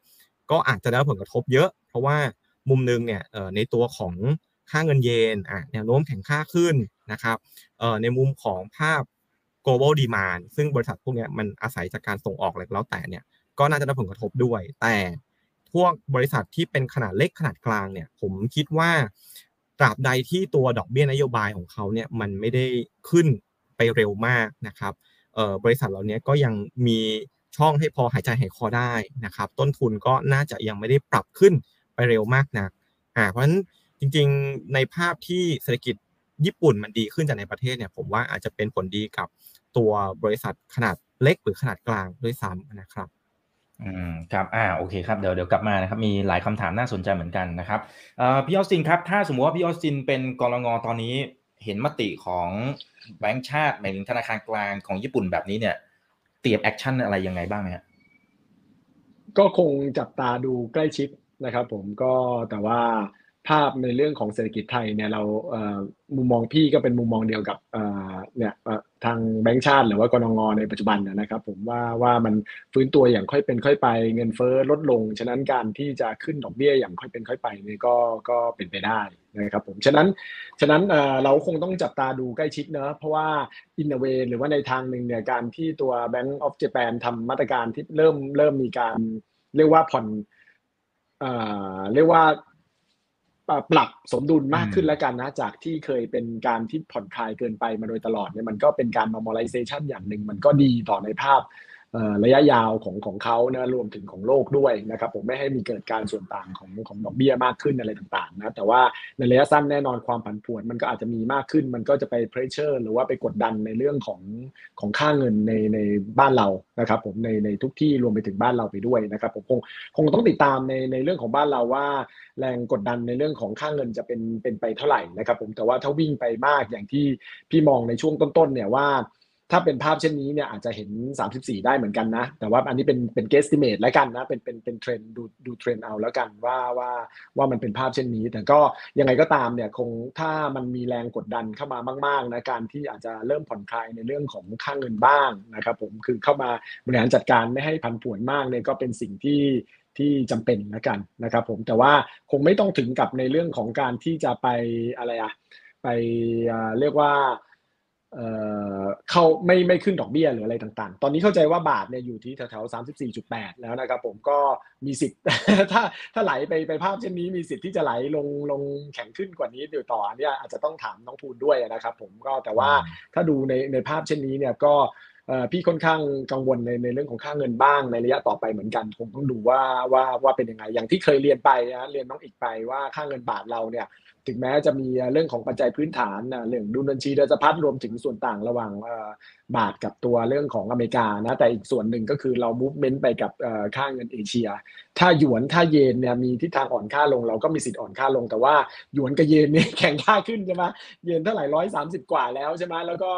D: ก็อาจจะได้ผลกระทบเยอะ เพราะว่ามุมหนึ่งเนี่ยในตัวของค่าเงินเยนอะแนวโน้มแข็งค่าขึ้นนะครับในมุมของภาพ global demand ซึ่งบริษัทพวกนี้มันอาศัยจากการส่งออกอะไรแล้วแต่เนี่ยก็น่าจะได้ผลกระทบด้วย แต่พวกบริษัทที่เป็นขนาดเล็กขนาดกลางเนี่ย ผมคิดว่าตราบใดที่ตัวดอกเบี้ยนโยบายของเขาเนี่ยมันไม่ได้ขึ้นไปเร็วมากนะครับบริษัทเหล่านี้ก็ยังมีช่องให้พอหายใจหายคอได้นะครับ ต้นทุนก็น่าจะยังไม่ได้ปรับขึ้นไปเร็วมากนักอ่าเพราะฉะนั้นจริงๆในภาพที่เศรษฐกิจญี่ปุ่นมันดีขึ้นจากในประเทศเนี่ยผมว่าอาจจะเป็นผลดีกับ ตัวบริษัทขนาดเล็กหรือขนาดกลางด้วยซ้ำนะครับ
B: อืมครับอ่าโอเคครับเดี๋ยวเดี๋ยวกลับมานะครับมีหลายคำถามน่าสนใจเหมือนกันนะครับเอ่อพี่ออสตินครับถ้าสมมติว่าพี่ออสตินเป็นกรงงตอนนี้เห็นมติของแบงก์ชาติหมายถึงธนาคารกลางของญี่ปุ่นแบบนี้เนี่ยเตรียม action อะไรยังไงบ้างไหมครับ
C: ก็คงจับตาดูใกล้ชิดนะครับผมก็แต่ว่า ภาพในเรื่องของเศรษฐกิจไทยเนี่ยเรามุมมองพี่ก็เป็นมุมมองเดียวกับเนี่ยทางแบงก์ชาติ หรือว่ากนง.ในปัจจุบันนะครับ ผมว่าว่ามันฟื้นตัวอย่างค่อยเป็นค่อยไป เงินเฟ้อลดลง ฉะนั้นการที่จะขึ้นดอกเบี้ยอย่างค่อยเป็นค่อยไปนี่ก็ก็เป็นไปได้นะครับผมฉะนั้นฉะนั้นเราคงต้องจับตาดูใกล้ชิดเนะเพราะว่าอินเวหรือว่าในทางหนึ่งเนี่ยการที่ตัว Bank of Japan ทำมาตรการที่เริ่มเริ่มมีการเรียกว่าผ่อนเรียกว่า ปรับสมดุลมากขึ้นแล้วกันนะจากที่เคยเป็นการที่ผ่อนคลายเกินไปมาโดยตลอดเนี่ยมันก็เป็นการ normalization อย่างหนึ่งมันก็ดีต่อในภาพ ระยะยาวของของเขานะรวมถึงของโลกด้วยนะครับผมไม่ให้มีเกิดการส่วนต่างของของดอกเบี้ยมากขึ้นอะไรต่างๆนะแต่ว่าในระยะสั้นแน่นอนความผันผวนมันก็อาจจะมีมากขึ้น มันก็จะไป pressure หรือว่าไปกดดันในเรื่องของของค่าเงินในในบ้านเรานะครับผมในในทุกที่รวมไปถึงบ้านเราไปด้วยนะครับผมคงคงต้องติดตามในในเรื่องของบ้านเราว่า แรงกดดันในเรื่องของค่าเงินจะเป็นเป็นไปเท่าไหร่นะครับผมแต่ว่าถ้าวิ่งไปมากอย่างที่พี่มองในช่วงต้นๆเนี่ยว่า ถ้าเป็นภาพเช่นนี้เนี่ยอาจจะเห็น 34 ได้เหมือนกันนะ แต่ว่าอันนี้เป็นเป็น guesstimate แล้วกันนะ เป็นเป็นเป็นเทรนดูดูเทรนเอาแล้วกันว่าว่าว่ามันเป็นภาพเช่นนี้ แต่ก็ยังไงก็ตามเนี่ยคงถ้ามันมีแรงกดดันเข้ามามากๆนะการที่อาจจะเริ่มผ่อนคลายในเรื่องของค่างเงินบ้างนะครับผมคือเข้ามาบริหารจัดการไม่ให้พันผวนมากเนี่ยก็เป็นสิ่งที่ที่จำเป็นแล้วกันนะครับผมแต่ว่าคงไม่ต้องถึงกับในเรื่องของการที่จะไปอะไรอะไปเรียกว่า เข้าไม่ไม่ขึ้นดอกเบี้ยหรืออะไรต่างๆ ตอนนี้เข้าใจว่าบาทเนี่ยอยู่ที่แถวๆสามสิบสี่จุดแปดแล้วนะครับผมก็มีสิทธิ์ถ้าถ้าไหลไปไปภาพเช่นนี้มีสิทธิ์ที่จะไหลลงลงแข็งขึ้นกว่านี้เดี๋ยวต่อเนี่ยอาจจะต้องถามน้องพูนด้วยนะครับผมก็แต่ว่าถ้าดูในในภาพเช่นนี้เนี่ยก็พี่ค่อนข้างกังวลในในเรื่องของค่าเงินบ้างในระยะต่อไปเหมือนกันคงต้องดูว่าว่าว่าเป็นยังไงอย่างที่เคยเรียนไปนะเรียนน้องอีกไปว่าค่าเงินบาทเราเนี่ย ถึงแม้จะมีเรื่องของปัจจัยพื้นฐานเรื่องดุลบัญชีเดินสะพัดรวมถึงส่วนต่างระหว่างบาทกับตัวเรื่องของอเมริกานะแต่อีกส่วนหนึ่งก็คือเรามูฟเมนต์ไปกับค่าเงินเอเชีย ถ้าหยวนถ้าเยนเนี่ยมีทิศทางอ่อนค่าลงเราก็มีสิทธิ์อ่อนค่าลง แต่ว่าหยวนกับเยนเนี่ยแข็งค่าขึ้นใช่ไหมเยนเท่าไหร่ร้อยสามสิบกว่าแล้วใช่ไหมแล้วก็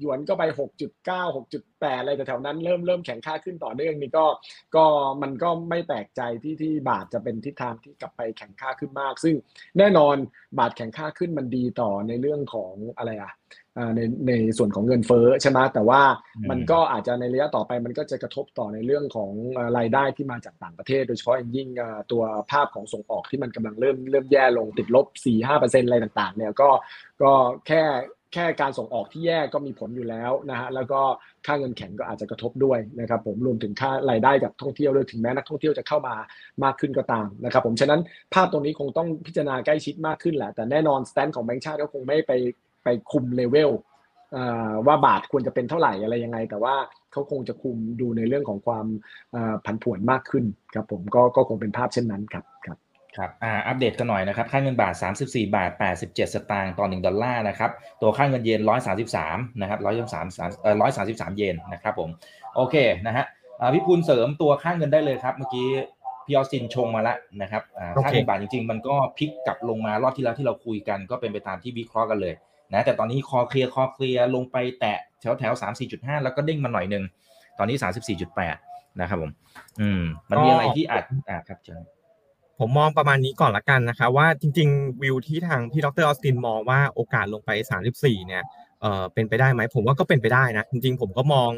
C: หยวนก็ไปหกจุดเก้าหกจุดแปดอะไรแถวนั้นเริ่มเริ่มแข็งค่าขึ้นต่อเนื่องนี่ก็ก็มันก็ไม่แปลกใจที่ที่บาทจะเป็นทิศทางที่กลับไปแข็งค่าขึ้นมาก ซึ่งแน่นอนบาทแข็งค่าขึ้นมันดีต่อในเรื่องของอะไรอะในในส่วนของเงินเฟ้อใช่ไหมแต่ว่ามันก็อาจจะในระยะต่อไปมันก็จะกระทบต่อในเรื่องของรายได้ที่มาจากต่างประเทศ โดยเฉพาะอย่างยิ่งตัวภาพของส่งออกที่มันกำลังเริ่มเริ่มแย่ลงติดลบ4-5%อะไรต่างๆเนี่ยก็ก็แค่ แค่การส่งออกที่แย่ก็มีผลอยู่แล้วนะฮะแล้วก็ค่าเงินแข็งก็อาจจะกระทบด้วยนะครับผมรวมถึงค่ารายได้กับท่องเที่ยวด้วยถึงแม้นักท่องเที่ยวจะเข้ามามากขึ้นก็ตามนะครับผมฉะนั้นภาพตรงนี้คงต้องพิจารณาใกล้ชิดมากขึ้นแหละแต่แน่นอนสแตนของแบงก์ชาติก็คงไม่ไปไปคุมเลเวลว่าบาทควรจะเป็นเท่าไหร่อะไรยังไง แต่ว่าเขาคงจะคุมดูในเรื่องของความผันผวนมากขึ้นครับผมก็ก็คงเป็นภาพเช่นนั้นครับ ครับ
B: ครับอ่าอัปเดตกันหน่อยนะครับ ค่าเงินบาท 34 บาท 87 สตางค์ต่อ 1 ดอลลาร์นะครับ ตัวค่าเงินเยน 133 นะครับ 133เอ่อ133 เยนนะครับผม โอเคนะฮะพี่พูลเสริมตัวค่าเงินได้เลยครับ เมื่อกี้พี่ออสตินชงมาแล้วนะครับค่าเงินบาทจริง ๆ มันก็พลิกกลับลงมารอบที่แล้วที่เราคุยกันก็เป็นไปตามที่วิเคราะห์กันเลยนะ แต่ตอนนี้คอเคลียร์คอเคลียร์ลงไปแตะแถวแถวสามสี่จุดห้าแล้วก็เด้งมาหน่อยหนึ่ง ตอนนี้สามสิบสี่จุดแปดนะครับผม อืม มันมีอะไรที่อาจอ่าครับเชิญ
D: ผมมองประมาณนี้ก่อนละกันนะคะว่าจริงๆ วิวที่ทางพี่ดรออสตินมองว่าโอกาสลงไป 34 เนี่ยเออเป็นไปได้ไหมผมว่าก็เป็นไปได้นะ จริงๆ ผมก็มอง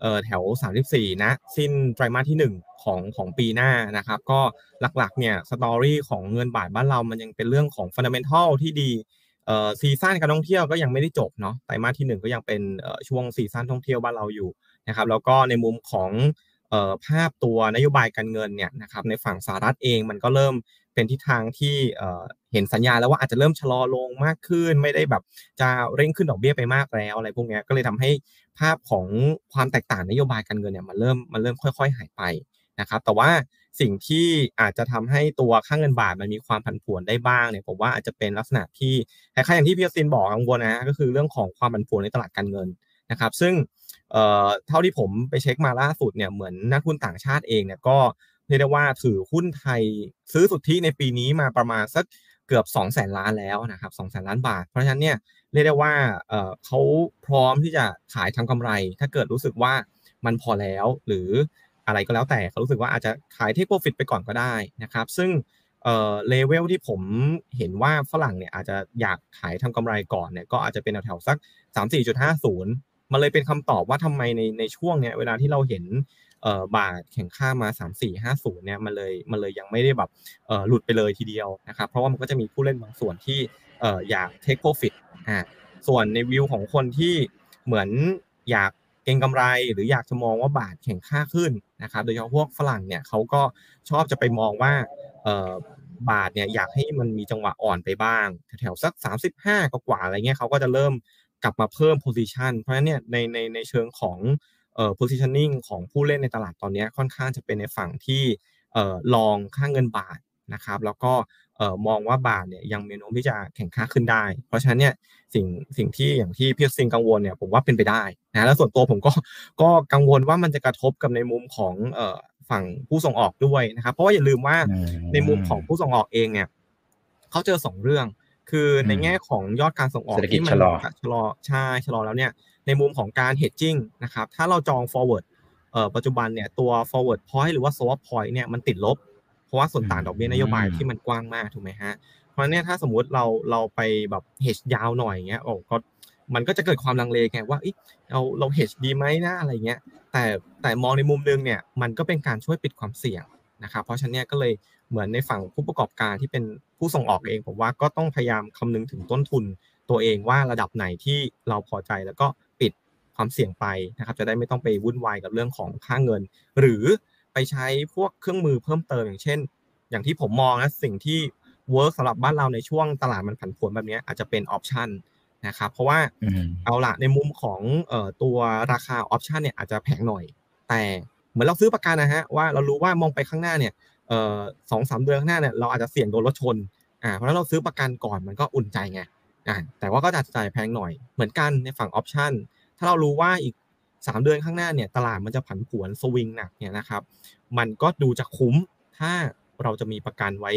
D: เออแถว 34 นะ สิ้นไตรมาสที่ 1 ของของปีหน้านะครับ ก็หลักๆ เนี่ย story ของเงินบาทบ้านเรามันยังเป็นเรื่องของ fundamental ที่ดีเอ่อ season การท่องเที่ยวก็ยังไม่ได้จบเนาะไตรมาสที่ 1 ก็ยังเป็นช่วง season ท่องเที่ยวบ้านเราอยู่นะครับแล้วก็ในมุมของ ภาพตัวนโยบายการเงินเนี่ยนะครับในฝั่งสหรัฐเองมันก็เริ่มเป็นทิศทางที่เห็นสัญญาณแล้วว่าอาจจะเริ่มชะลอลงมากขึ้น ไม่ได้แบบจะเร่งขึ้นดอกเบี้ยไปมากแล้วอะไรพวกนี้ก็เลยทำให้ภาพของความแตกต่างนโยบายการเงินเนี่ยมันเริ่มมันเริ่มค่อย ๆ หายไปนะครับ แต่ว่าสิ่งที่อาจจะทำให้ตัวค่างเงินบาทมันมีความผันผวนได้บ้างเนี่ยผมว่าอาจจะเป็นลักษณะที่คล้ายๆอย่างที่พี่ซินบอกกังวลนะก็คือเรื่องของความผันผวนในตลาดการเงินนะครับ ซึ่ง เท่าที่ผมไปเช็คมาล่าสุดเนี่ยเหมือนนักหุ้นต่างชาติเองเนี่ยก็เรียกได้ว่าถือหุ้นไทยซื้อสุทธิในปีนี้มาประมาณสักเกือบ2 0 0แสนล้านแล้วนะครับ2 0 0แสนล้านบาท เพราะฉะนั้นเนี่ยเรียกได้ว่าเขาพร้อมที่จะขายทำกำไร ถ้าเกิดรู้สึกว่ามันพอแล้วหรืออะไรก็แล้วแต่เขารู้สึกว่าอาจจะขายเทคโปรฟิตไปก่อนก็ได้นะครับ ซึ่งเอ่อเลเวลที่ผมเห็นว่าฝรั่งเนี่ยอาจจะอยากขายทำกำไรก่อนเนี่ยก็อาจจะเป็นแถวๆสัก 34.50 มันเลยเป็นคำตอบว่าทำไมในในช่วงเนี้ยเวลาที่เราเห็นเอ่อบาทแข่งค่ามา 3 4 5 0เนี่ยมันเลยมันเลยยังไม่ได้แบบหลุดไปเลยทีเดียวนะครับเพราะว่ามันก็จะมีผู้เล่นบางส่วนที่เอ่ออยากเทคโปรฟิตอ่าส่วนในวิวของคนที่เหมือนอยากเก็งกำไรหรืออยากจะมองว่าบาทแข็งค่าขึ้นนะครับโดยเฉพาะพวกฝรั่งเนี่ยเขาก็ชอบจะไปมองว่าเอ่อบาทเนี่ยอยากให้มันมีจังหวะอ่อนไปบ้าง แถวสัก 35กว่าอะไรเงี้ยเขาก็จะเริ่ม กลับมาเพิ่ม position เพราะฉะนั้นเนี่ยในในในเชิงของเอ่อ positioning ของผู้เล่นในตลาดตอนนี้ค่อนข้างจะเป็นในฝั่งที่เอ่อลองค่าเงินบาทนะครับ แล้วก็เอ่อมองว่าบาทเนี่ยยังมีแนวโน้มที่จะแข่งค่าขึ้นได้ เพราะฉะนั้นเนี่ยสิ่งสิ่งที่อย่างที่พี่ซิงกังวลเนี่ยผมว่าเป็นไปได้นะแล้วส่วนตัวผมก็ก็กังวลว่ามันจะกระทบกับในมุมของเอ่อฝั่งผู้ส่งออกด้วยนะครับ เพราะว่าอย่าลืมว่าในมุมของผู้ส่งออกเองเนี่ยเขาเจอสองเรื่อง คือในแง่ของยอดการส่งออกที่มันชะลอใช่ชะลอแล้วเนี่ยในมุมของการ hedging นะครับถ้าเราจอง forward เอ่อปัจจุบันเนี่ยตัว forward point หรือว่า swap point เนี่ยมันติดลบ เพราะว่าส่วนต่างดอกเบี้ยนโยบายที่มันกว้างมากถูกไหมฮะเพราะเนี่ยถ้าสมมุติเราเราไปแบบ hedge ยาวหน่อยเงี้ยโอ้ก็มันก็จะเกิดความลังเลไงว่าเราเรา hedge ดีไหมนะอะไรเงี้ยแต่แต่มองในมุมนึงเนี่ยมันก็เป็นการช่วยปิดความเสี่ยงนะครับเพราะฉะนั้นก็เลย เหมือนในฝั่งผู้ประกอบการที่เป็นผู้ส่งออกเอง ผมว่าก็ต้องพยายามคำนึงถึงต้นทุนตัวเองว่าระดับไหนที่เราพอใจแล้วก็ปิดความเสี่ยงไปนะครับ จะได้ไม่ต้องไปวุ่นวายกับเรื่องของค่าเงิน หรือไปใช้พวกเครื่องมือเพิ่มเติมอย่างเช่น อย่างที่ผมมองนะสิ่งที่ work สำหรับบ้านเราในช่วงตลาดมันผันผวนแบบนี้อาจจะเป็น option นะครับเพราะว่าเอาละในมุมของเอ่อตัวราคา option เนี่ยอาจจะแพงหน่อย แต่เหมือนเราซื้อประกันนะฮะว่าเรารู้ว่ามองไปข้างหน้าเนี่ยเอ่อ สองสามเดือนข้างหน้าเนี่ยเราอาจจะเสี่ยงโดนรถชนอ่าเพราะนั้นเราซื้อประกันก่อนมันก็อุ่นใจไงอ่าแต่ว่าก็อาจจะจ่ายแพงหน่อย เหมือนกันในฝั่งออปชันถ้าเรารู้ว่าอีก 3 เดือนข้างหน้าเนี่ยตลาดมันจะผันผวนสวิงหนักเนี่ยนะครับมันก็ดูจะคุ้มถ้าเราจะมีประกันไว้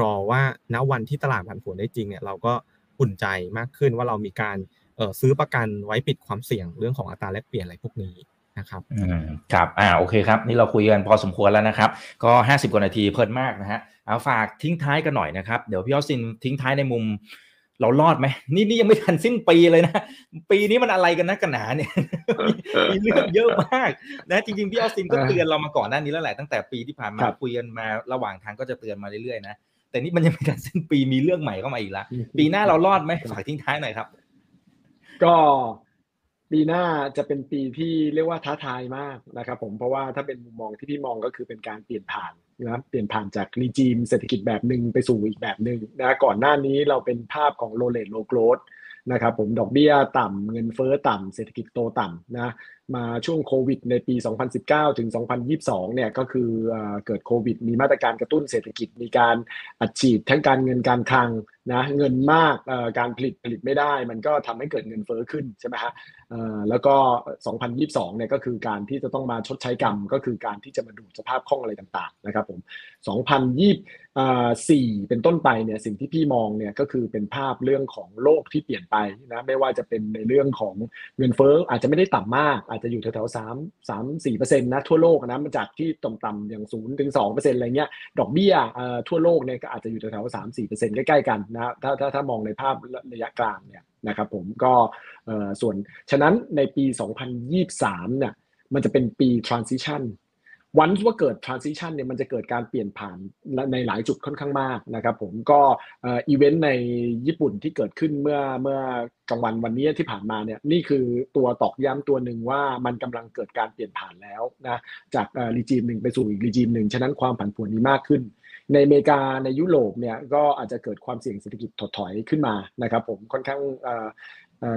D: รอว่าณวันที่ตลาดผันผวนได้จริงเนี่ยเราก็อุ่นใจมากขึ้นว่าเรามีการซื้อประกันไว้ปิดความเสี่ยงเรื่องของอัตราแลกเปลี่ยนอะไรพวกนี้ นะครับ
B: อืมครับอ่าโอเคครับ นี่เราคุยกันพอสมควรแล้วนะครับ ก็ห้าสิบกว่านาทีเพลินมากนะฮะเอาฝากทิ้งท้ายกันหน่อยนะครับ เดี๋ยวพี่ออสซินทิ้งท้ายในมุมเรารอดไหมนี่นี่ยังไม่ทันสิ้นปีเลยนะ ปีนี้มันอะไรกันนะกันหนาเนี่ยมีเรื่องเยอะมากนะจริงๆพี่ออสซินก็เตือนเรามาก่อนหน้านี้แล้วแหละตั้งแต่ปีที่ผ่านมาคุยกันมาระหว่างทางก็จะเตือนมาเรื่อยๆนะแต่นี่มันยังไม่ทันสิ้นปีมีเรื่องใหม่เข้ามาอีกแล้วปีหน้าเรารอดไหมฝากทิ้งท้ายหน่อยครับ
C: ก็ ปีหน้าจะเป็นปีที่เรียกว่าท้าทายมากนะครับผมเพราะว่าถ้าเป็นมุมมองที่พี่มองก็คือเป็นการเปลี่ยนผ่านนะเปลี่ยนผ่านจาก regime เศรษฐกิจแบบหนึ่งไปสู่อีกแบบหนึ่งนะก่อนหน้านี้เราเป็นภาพของ low rate low growth นะครับผมดอกเบี้ยต่ำเงินเฟ้อต่ำเศรษฐกิจโตต่ำนะมาช่วงโควิดในปี 2019 ถึง 2022 เนี่ยก็คือเกิดโควิด มีมาตรการกระตุ้นเศรษฐกิจ มีการอัดฉีดทั้งการเงินการคลังนะเงินมากการผลิตผลิตไม่ได้ มันก็ทำให้เกิดเงินเฟ้อขึ้นใช่ไหมฮะแล้วก็ 2022 เนี่ยก็คือการที่จะต้องมาชดใช้กรรม ก็คือการที่จะมาดูสภาพคล่องอะไรต่างๆนะครับผม2024 เป็นต้นไปเนี่ยสิ่งที่พี่มองเนี่ยก็คือเป็นภาพเรื่องของโลกที่เปลี่ยนไปนะไม่ว่าจะเป็นในเรื่องของเงินเฟ้ออาจจะไม่ได้ต่ำมากอาจจะอยู่แถวๆสามสามสี่เปอร์เซ็นต์นะทั่วโลกนะมันจากที่ต่ำๆอย่างศูนย์ถึงสองเปอร์เซ็นต์อะไรเงี้ยดอกเบี้ยทั่วโลกเนี่ยก็อาจจะอยู่แถวๆสามสี่เปอร์เซ็นต์ใกล้ๆกันนะถ้าถ้าถ้ามองในภาพระยะกลางเนี่ยนะครับผมก็ส่วนฉะนั้นในปี 2023เนี่ยมันจะเป็นปี transition วันที่ว่าเกิด transition เนี่ยมันจะเกิดการเปลี่ยนผ่านในหลายจุดค่อนข้างมากนะครับผมก็อีเวนต์ในญี่ปุ่นที่เกิดขึ้นเมื่อเมื่อกลางวันวันนี้ที่ผ่านมาเนี่ยนี่คือตัวตอกย้ำตัวหนึ่งว่ามันกำลังเกิดการเปลี่ยนผ่านแล้วนะจาก regime หนึ่งไปสู่อีก regime หนึ่งฉะนั้นความผันผวนนี้มากขึ้น ในอเมริกาในยุโรปเนี่ยก็อาจจะเกิดความเสี่ยงเศรษฐกิจถดถอยขึ้นมานะครับผมค่อนข้าง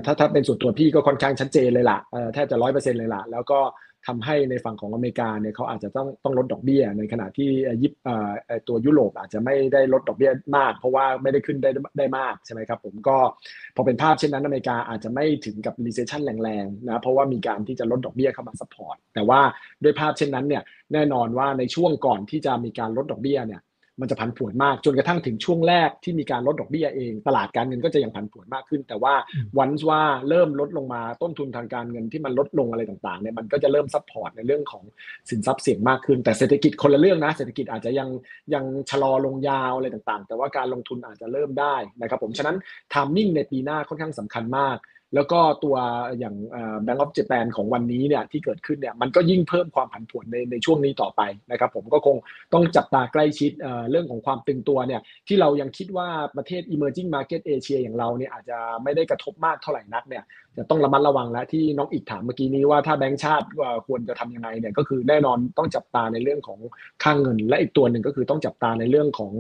C: ถ้าถ้าเป็นส่วนตัวพี่ก็ค่อนข้างชัดเจนเลยล่ะแทบจะร้อยเปอร์เซ็นต์เลยล่ะแล้วก็ ทำให้ในฝั่งของอเมริกาเนี่ยเขาอาจจะต้องต้องลดดอกเบี้ย ในขณะที่ยิปตัวยุโรปอาจจะไม่ได้ลดดอกเบี้ยมาก เพราะว่าไม่ได้ขึ้นได้ได้มากใช่ไหมครับผมก็พอเป็นภาพเช่นนั้นอเมริกาอาจจะไม่ถึงกับ recession แรงๆนะเพราะว่ามีการที่จะลดดอกเบี้ยเข้ามา support แต่ว่าด้วยภาพเช่นนั้นเนี่ยแน่นอนว่าในช่วงก่อนที่จะมีการลดดอกเบี้ยเนี่ย มันจะผันผวนมากจนกระทั่งถึงช่วงแรกที่มีการลดดอกเบี้ยเอง ตลาดการเงินก็จะยังผันผวนมากขึ้น แต่ว่าวันว่าเริ่มลดลงมาต้นทุนทางการเงินที่มันลดลงอะไรต่างๆเนี่ยมันก็จะเริ่ม support ในเรื่องของสินทรัพย์เสี่ยงมากขึ้น แต่เศรษฐกิจคนละเรื่องนะเศรษฐกิจอาจจะยังยังชะลอลงยาวอะไรต่างๆ แต่ว่าการลงทุนอาจจะเริ่มได้นะครับผมฉะนั้น timing ในปีหน้าค่อนข้างสำคัญมาก แล้วก็ตัวอย่าง Bank of Japan ของวันนี้เนี่ยที่เกิดขึ้นเนี่ยมันก็ยิ่งเพิ่มความผันผวนในในช่วงนี้ต่อไปนะครับผมก็คงต้องจับตาใกล้ชิดเรื่องของความตึงตัวเนี่ยที่เรายังคิดว่าประเทศ emerging market Asia อย่างเราเนี่ยอาจจะไม่ได้กระทบมากเท่าไหร่นักเนี่ยจะต้องระมัดระวังแล้วที่น้องอีกถามเมื่อกี้นี้ว่าถ้าแบงก์ชาติควรจะทำยังไงเนี่ยก็คือแน่นอนต้องจับตาในเรื่องของค่างเงิน และอีกตัวหนึ่งก็คือต้องจับตาในเรื่องของ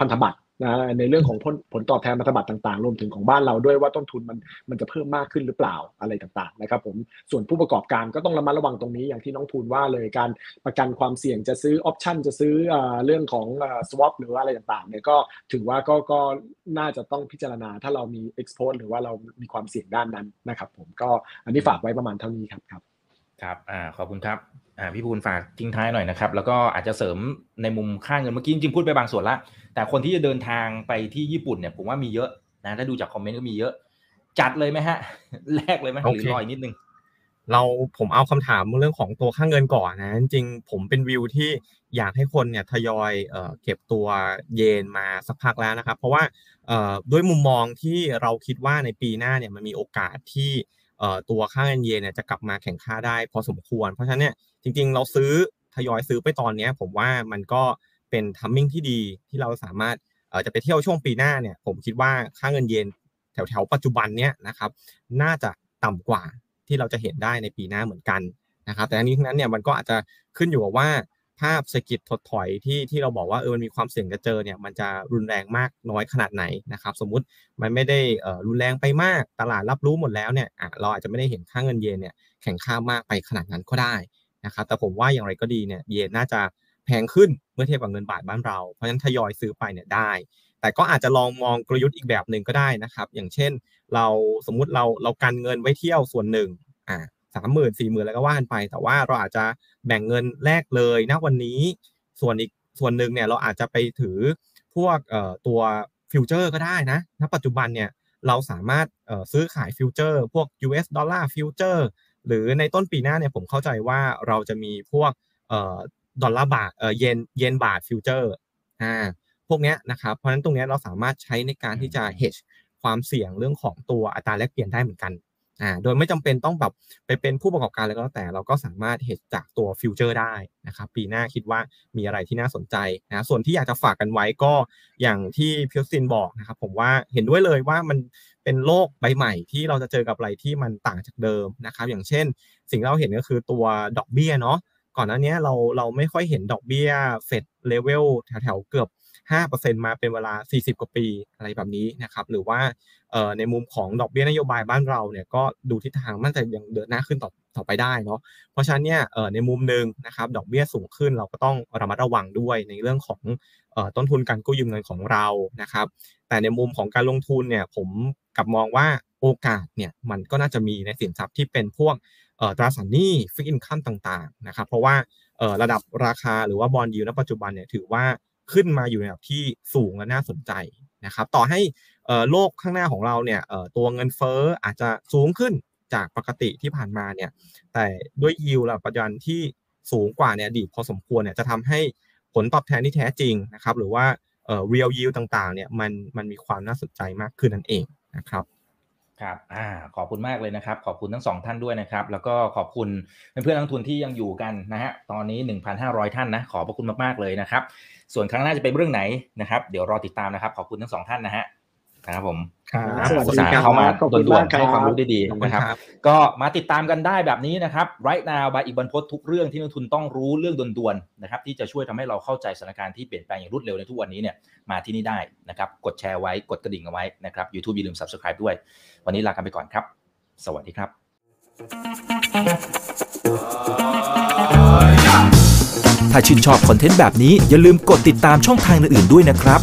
C: พันธบัตร นะในเรื่องของผลผลตอบแทนพันธบัตรต่างๆ รวมถึงของบ้านเราด้วยว่าต้นทุนมันมันจะเพิ่มมากขึ้นหรือเปล่าอะไรต่างๆนะครับผมส่วนผู้ประกอบการก็ต้องระมัดระวังตรงนี้อย่างที่น้องพูนว่าเลยการประกันความเสี่ยงจะซื้อออปชันจะซื้อเรื่องของสวอปหรือว่าอะไรต่างๆเนี่ยก็ถือว่าก็ก็น่าจะต้องพิจารณาถ้าเรามี expose หรือว่าเรามีความเสี่ยงด้านนั้นนะครับผมก็อันนี้ฝากไว้ประมาณเท่านี้ครับครับ
B: ครับอ่าขอบคุณครับ อ่าพี่ภูนฝากทิ้งท้ายหน่อยนะครับ แล้วก็อาจจะเสริมในมุมค่าเงินเมื่อกี้จริงๆพูดไปบางส่วนละ แต่คนที่จะเดินทางไปที่ญี่ปุ่นเนี่ยผมว่ามีเยอะนะถ้าดูจากคอมเมนต์ก็มีเยอะ จัดเลยไหมฮะ แลกเลยไหมหรือรอยนิดนึง
D: เราผมเอาคำถามเรื่องของตัวค่าเงินก่อนนะ จริงผมเป็นวิวที่อยากให้คนเนี่ยทยอยเอเก็บตัวเยนมาสักพักแล้วนะครับ เพราะว่าด้วยมุมมองที่เราคิดว่าในปีหน้าเนี่ยมันมีโอกาสที่ตัวค่าเงินเยนเนี่ยจะกลับมาแข่งค่าได้พอสมควร เพราะฉะนั้นเนี่ย จริงๆ เราซื้อทยอยซื้อไปตอนนี้ผมว่ามันก็เป็นทัมมิ่งที่ดีที่เราสามารถจะไปเที่ยวช่วงปีหน้าเนี่ยผมคิดว่าค่าเงินเยนแถวๆปัจจุบันเนี้ยนะครับน่าจะต่ำกว่าที่เราจะเห็นได้ในปีหน้าเหมือนกันนะครับแต่อันนี้ทั้งนั้นเนี่ยมันก็อาจจะขึ้นอยู่กับว่าภาพเศรษฐกิจถดถอยที่ที่เราบอกว่าเออมันมีความเสี่ยงจะเจอเนี่ยมันจะรุนแรงมากน้อยขนาดไหนนะครับสมมุติมันไม่ได้รุนแรงไปมากตลาดรับรู้หมดแล้วเนี่ยเราอาจจะไม่ได้เห็นค่าเงินเยนเนี่ยแข่งค่ามากไปขนาดนั้นก็ได้ นะครับแต่ผมว่าอย่างไรก็ดีเนี่ยเยนน่าจะแพงขึ้นเมื่อเทียบกับเงินบาทบ้านเรา เพราะฉะนั้นทยอยซื้อไปเนี่ยได้ แต่ก็อาจจะลองมองกลยุทธ์อีกแบบหนึ่งก็ได้นะครับ อย่างเช่น เราสมมุติเราเรากันเงินไว้เที่ยวส่วนหนึ่งอ่าสามหมื่นสี่หมื่นแล้วก็ว่ากันไป แต่ว่าเราอาจจะแบ่งเงินแลกเลยณวันนี้ ส่วนอีกส่วนหนึ่งเนี่ยเราอาจจะไปถือพวกเอ่อตัวฟิวเจอร์ก็ได้นะณปัจจุบันเนี่ยเราสามารถซื้อขายฟิวเจอร์ พวก US dollar futures หรือในต้นปีหน้าเนี่ยผมเข้าใจว่าเราจะมีพวกออดอลลาร์บาทเยนเยนบาทฟิวเจอร์อ่าพวกเนี้ยนะครับเพราะฉะนั้นตรงเนี้ยเราสามารถใช้ในการที่จะ hedge ความเสี่ยงเรื่องของตัวอัตราแลกเปลี่ยนได้เหมือนกันอ่าโดยไม่จำเป็นต้องแบบไปเป็นผู้ประกอบการอะไรก็แล้วแต่เราก็สามารถ hedge จากตัวฟิวเจอร์ได้นะครับปีหน้าคิดว่ามีอะไรที่น่าสนใจนะส่วนที่อยากจะฝากกันไว้ก็อย่างที่พิวซินบอกนะครับผมว่าเห็นด้วยเลยว่ามัน เป็นโลกใบใหม่ที่เราจะเจอกับอะไรที่มันต่างจากเดิมนะครับอย่างเช่น สิ่งที่เราเห็นก็คือตัวดอกเบี้ยเนาะก่อนหน้านี้เราเราไม่ค่อยเห็นดอกเบี้ยเฟดเลเวลแถวๆเกือบ 5%มาเป็นเวลา 40 กว่าปีอะไรแบบนี้นะครับหรือว่าในมุมของดอกเบี้ยนโยบายบ้านเราเนี่ยก็ดูทิศทางมันจะยังเดินหน้าขึ้นต่อต่อไปได้เนาะเพราะฉะนั้นเนี่ยในมุมหนึ่งนะครับดอกเบี้ยสูงขึ้นเราก็ต้องระมัดระวังด้วยในเรื่องของต้นทุนการกู้ยืมเงินของเรานะครับแต่ในมุมของการลงทุนเนี่ยผมกลับมองว่าโอกาสเนี่ยมันก็น่าจะมีในสินทรัพย์ที่เป็นพวกตราสารหนี้ฟิกอินคัมต่างๆนะครับเพราะว่าระดับราคาหรือว่าบอลยูณปัจจุบันเนี่ยถือว่า ขึ้นมาอยู่ในระดับที่สูงและน่าสนใจนะครับต่อให้โลกข้างหน้าของเราเนี่ยตัวเงินเฟ้ออาจจะสูงขึ้นจากปกติที่ผ่านมาเนี่ยแต่ด้วยยิวระดับปัจจุบันที่สูงกว่าเนี่ยดีตพอสมควรเนี่ยจะทำให้ผลตอบแทนที่แท้จริงนะครับหรือว่าเอ่อ real yield ต่างๆเนี่ยมันมันมีความน่าสนใจมากขึ้นนั่นเองนะครับ
B: ครับอ่าขอบคุณมากเลยนะครับ ขอบคุณทั้งสองท่านด้วยนะครับ แล้วก็ขอบคุณเพื่อนๆนักทุนที่ยังอยู่กันนะฮะ ตอนนี้ 1,500 ท่านนะ ขอบพระคุณมากๆเลยนะครับ ส่วนครั้งหน้าจะเป็นเรื่องไหนนะครับ เดี๋ยวรอติดตามนะครับ ขอบคุณทั้งสองท่านนะฮะ ครับผม
C: สวัสดี
B: ครับเข้ามาด่วนๆให้ความรู้ดีๆนะครับ ก็มาติดตามกันได้แบบนี้นะครับ right now บายอีกบันพศทุกเรื่องที่นักทุนต้องรู้เรื่องด่วนๆนะครับ ที่จะช่วยทำให้เราเข้าใจสถานการณ์ที่เปลี่ยนแปลงอย่างรวดเร็วในทุกวันนี้เนี่ยมาที่นี่ได้นะครับ กดแชร์ไว้กดกระดิ่งเอาไว้นะครับ YouTube อย่าลืม subscribe ด้วย วันนี้ลากันไปก่อนครับ สวัสดีครับ
E: ถ้าชื่นชอบคอนเทนต์แบบนี้อย่าลืมกดติดตามช่องทางอื่นๆด้วยนะครับ